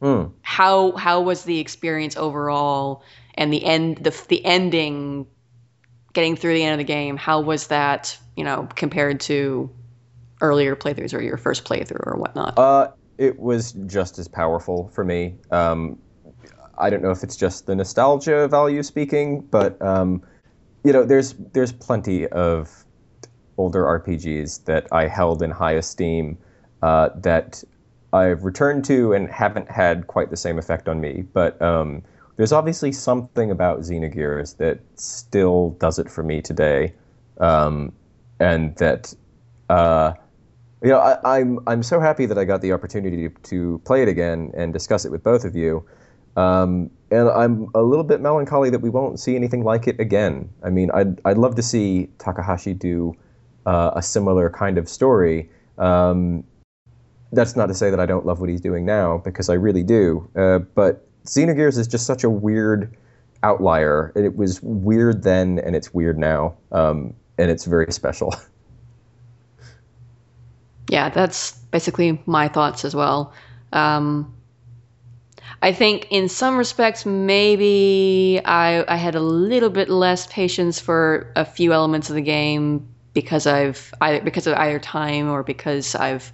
Speaker 3: Hmm.
Speaker 1: How how was the experience overall, and the end the the ending, getting through the end of the game? How was that? You know, compared to earlier playthroughs or your first playthrough or whatnot.
Speaker 3: Uh, it was just as powerful for me. Um, I don't know if it's just the nostalgia value speaking, but um, you know, there's there's plenty of older RPGs that I held in high esteem uh, that I've returned to and haven't had quite the same effect on me. But um, there's obviously something about Xenogears that still does it for me today, um, and that uh, you know I, am I'm, I'm so happy that I got the opportunity to, to play it again and discuss it with both of you. Um, and I'm a little bit melancholy that we won't see anything like it again. I mean, I'd I'd love to see Takahashi do uh, a similar kind of story. Um, that's not to say that I don't love what he's doing now because I really do. Uh, but Xenogears is just such a weird outlier. It was weird then, and it's weird now, um, and it's very special. *laughs*
Speaker 1: Yeah, that's basically my thoughts as well. Um, I think in some respects, maybe I, I had a little bit less patience for a few elements of the game because I've either because of either time or because I've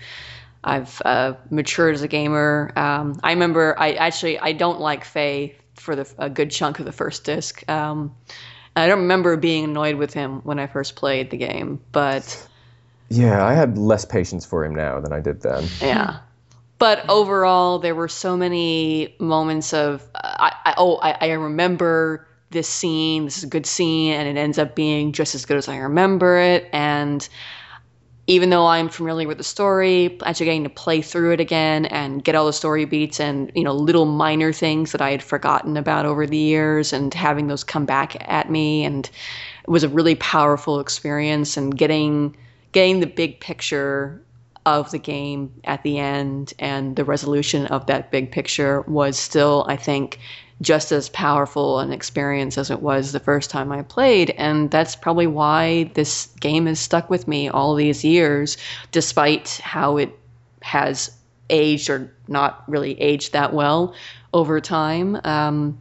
Speaker 1: I've uh, matured as a gamer. Um, I remember I actually I don't like Fei for the, a good chunk of the first disc. Um, I don't remember being annoyed with him when I first played the game, but
Speaker 3: yeah, I had less patience for him now than I did then.
Speaker 1: Yeah. But overall, there were so many moments of, uh, I, I, oh, I, I remember this scene. This is a good scene, and it ends up being just as good as I remember it. And even though I'm familiar with the story, actually getting to play through it again and get all the story beats and you know little minor things that I had forgotten about over the years and having those come back at me and it was a really powerful experience and getting getting the big picture of the game at the end and the resolution of that big picture was still I think just as powerful an experience as it was the first time I played. And that's probably why this game has stuck with me all these years, despite how it has aged or not really aged that well over time. Um,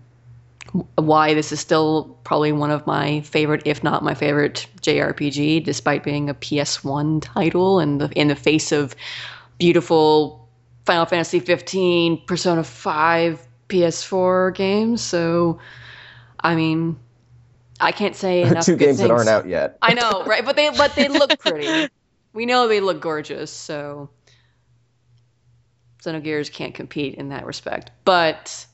Speaker 1: why this is still probably one of my favorite, if not my favorite JRPG, despite being a PS1 title and in the face of beautiful Final Fantasy 15, Persona 5, PS4 games. So, I mean, I can't say *laughs* enough.
Speaker 3: Two games
Speaker 1: things.
Speaker 3: that aren't out yet.
Speaker 1: I know, right? But they but they look pretty. *laughs* we know they look gorgeous, so Xenogears can't compete in that respect. But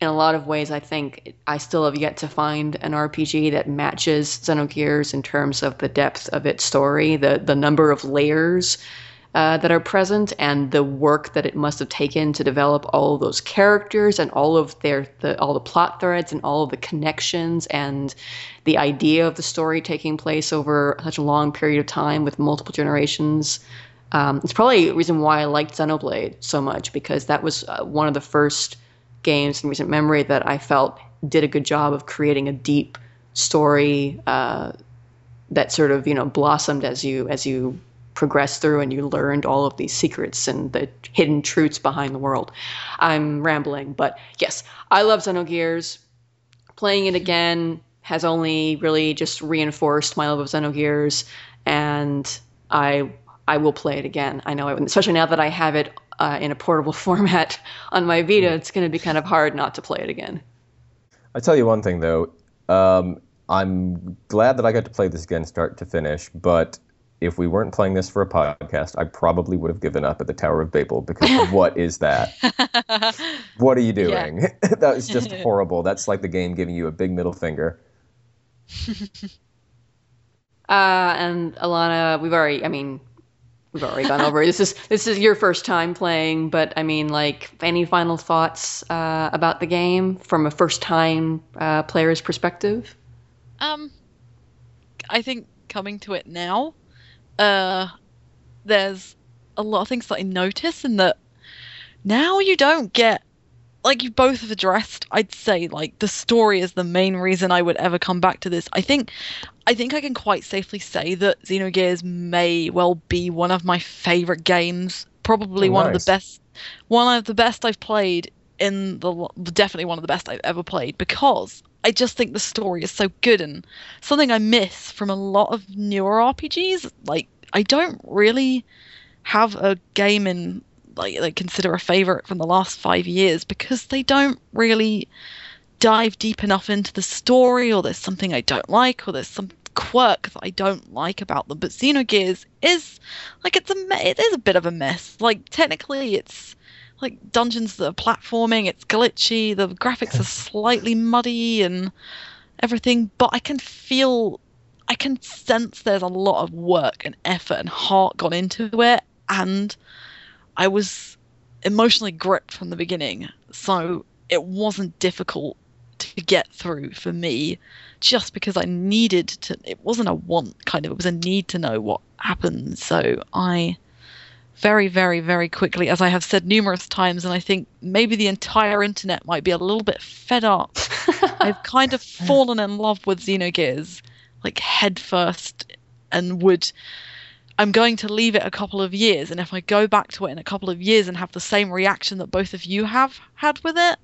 Speaker 1: in a lot of ways, I think I still have yet to find an RPG that matches Xenogears in terms of the depth of its story, the the number of layers uh, that are present and the work that it must have taken to develop all of those characters and all of their the, all the plot threads and all of the connections and the idea of the story taking place over such a long period of time with multiple generations. Um, it's probably a reason why I liked Xenoblade so much because that was uh, one of the first games in recent memory that I felt did a good job of creating a deep story uh, that sort of you know blossomed as you as you progressed through and you learned all of these secrets and the hidden truths behind the world. I'm rambling, but yes, I love Xenogears. Playing it again has only really just reinforced my love of Xenogears, and I I will play it again. I know, I, especially now that I have it uh, in a portable *laughs* format on my Vita, it's going to be kind of hard not to play it again.
Speaker 3: I tell you one thing though, um, I'm glad that I got to play this again, start to finish. But if we weren't playing this for a podcast, I probably would have given up at the Tower of Babel because *laughs* what is that? what are you doing? Yeah. *laughs* that was just horrible. That's like the game giving you a big middle finger.
Speaker 1: uh, and Alana, we've already, I mean, we've already gone over. This is this is your first time playing, but I mean, like, any final thoughts uh, about the game from a first time uh, player's perspective?
Speaker 2: Um, I think coming to it now, uh, there's a lot of things that I notice, and that now you don't get like you both have addressed i'd say like the story is the main reason i would ever come back to this. I think i think i can quite safely say that xenogears may well be one of my favorite games. Probably oh, one nice. of the best one of the best i've played in the definitely one of the best i've ever played because i just think the story is so good and something i miss from a lot of newer rpgs like i don't really have a game in like, like consider a favorite from the last five years because they don't really dive deep enough into the story, or there's something I don't like, or there's some quirk that I don't like about them. But Xenogears is like it's a it is a bit of a mess. Like technically, it's like dungeons that are platforming. It's glitchy. The graphics are *laughs* slightly muddy and everything. But I can feel, I can sense there's a lot of work and effort and heart gone into it, and I was emotionally gripped from the beginning. So it wasn't difficult to get through for me just because I needed to it wasn't a want kind of it was a need to know what happened so I very very very quickly as I have said numerous times and I think maybe the entire internet might be a little bit fed up *laughs* I've kind of fallen in love with Xenogears like head first and would I'm going to leave it a couple of years and if I go back to it in a couple of years and have the same reaction that both of you have had with it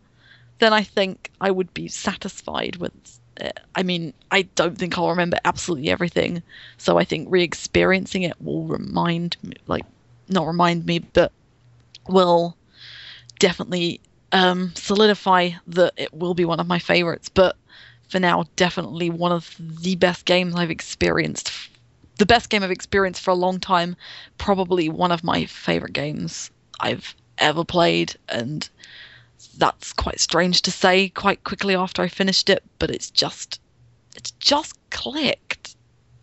Speaker 2: then I think I would be satisfied with it. I mean, I don't think I'll remember absolutely everything, so I think re-experiencing it will remind me, like, not remind me, but will definitely um, solidify that it will be one of my favorites. But for now, definitely one of the best games I've experienced. The best game I've experienced for a long time. Probably one of my favorite games I've ever played, and that's quite strange to say quite quickly after I finished it, but it's just it's just clicked.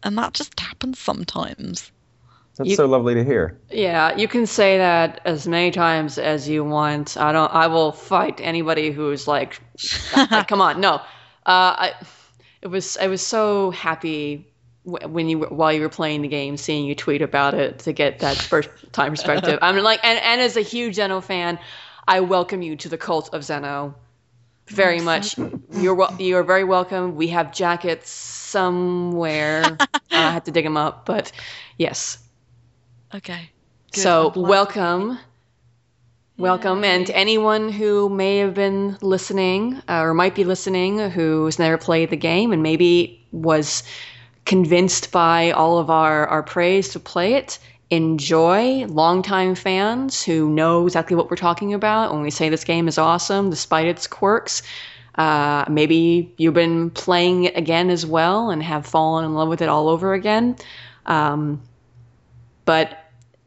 Speaker 2: And that just happens sometimes.
Speaker 3: That's
Speaker 1: You-
Speaker 3: so lovely to hear.
Speaker 1: Yeah, you can say that as many times as you want. I don't. I will fight anybody who's like, like, *laughs* come on, no. Uh, I, it was. I was so happy wh- when you while you were playing the game, seeing you tweet about it to get that first time perspective. I'm like, and, and as a huge Xeno fan, I welcome you to the cult of Xeno. Very much, you're you are very welcome. We have jackets somewhere. *laughs* I have to dig them up, but yes,
Speaker 2: Okay. Good,
Speaker 1: so welcome, welcome, and anyone who may have been listening uh, or might be listening who has never played the game and maybe was convinced by all of our our praise to play it. Enjoy. Longtime fans who know exactly what we're talking about when we say this game is awesome, despite its quirks. Uh, maybe you've been playing it again as well and have fallen in love with it all over again. Um, but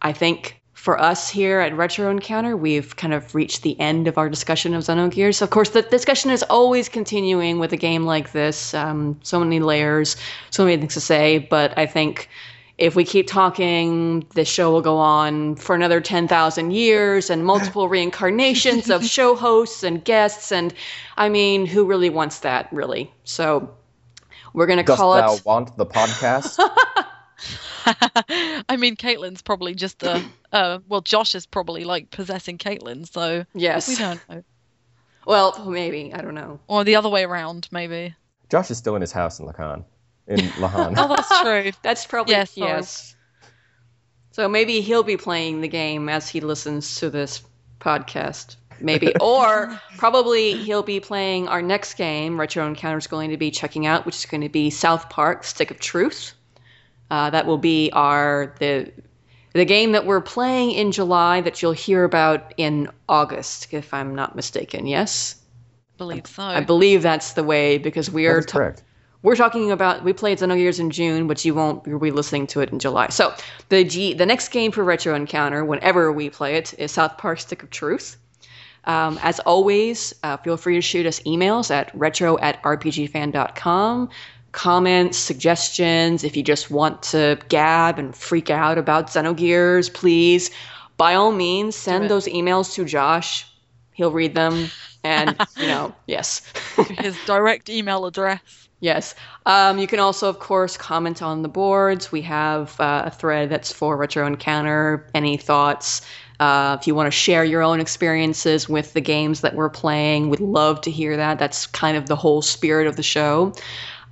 Speaker 1: I think for us here at Retro Encounter, we've kind of reached the end of our discussion of Xenogears. Of course, the discussion is always continuing with a game like this. Um, so many layers, so many things to say. But I think if we keep talking, this show will go on for another 10,000 years and multiple *laughs* reincarnations of show hosts and guests. And I mean, who really wants that, really? So we're going to call
Speaker 3: Dost
Speaker 1: call
Speaker 3: thou want the podcast? *laughs* *laughs*
Speaker 2: I mean, Caitlin's probably just a. *clears throat* Uh, well, Josh is probably like possessing Caitlin, so
Speaker 1: Yes.
Speaker 2: we don't know.
Speaker 1: Well, maybe. I don't know.
Speaker 2: Or the other way around, maybe.
Speaker 3: Josh is still in his house in Lacan. In *laughs* Lahan.
Speaker 2: Oh, that's true. *laughs*
Speaker 1: That's probably
Speaker 2: Yes,
Speaker 1: yes. So maybe he'll be playing the game as he listens to this podcast. Maybe. or probably he'll be playing our next game, Retro Encounter is going to be checking out, which is going to be South Park Stick of Truth. Uh, that will be our the the game that we're playing in July that you'll hear about in August, if I'm not mistaken. Yes, I
Speaker 2: believe so.
Speaker 1: I believe that's the way because we are
Speaker 3: is correct.
Speaker 1: we're talking about we played Xenogears in June, but you won't you'll be listening to it in July. So the G the next game for Retro Encounter, whenever we play it, is South Park Stick of Truth. Um, as always, uh, feel free to shoot us emails at retro at rpgfan.com. Comments, suggestions, if you just want to gab and freak out about Xenogears, please, by all means, send those emails to Josh. He'll read them. And, *laughs* you know, yes.
Speaker 2: His direct email address.
Speaker 1: Yes. Um, you can also, of course, comment on the boards. We have uh, a thread that's for Retro Encounter. Any thoughts? Uh, if you want to share your own experiences with the games that we're playing, we'd love to hear that. That's kind of the whole spirit of the show.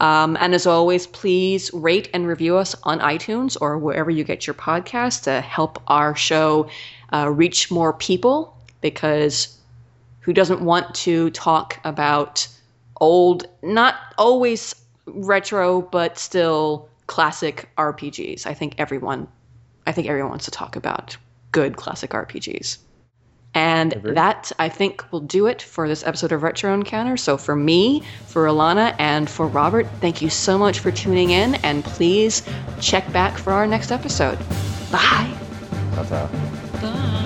Speaker 1: Um, and as always, please rate and review us on iTunes or wherever you get your podcast to help our show uh, reach more people because who doesn't want to talk about old, not always retro, but still classic RPGs. I think everyone, I think everyone wants to talk about good classic RPGs. And
Speaker 3: Agreed.
Speaker 1: that, I think, will do it for this episode of Retro Encounter. So, for me, for Alana, and for Robert, thank you so much for tuning in. And please check back for our next episode. Bye.
Speaker 3: Ta-ta.
Speaker 2: Bye.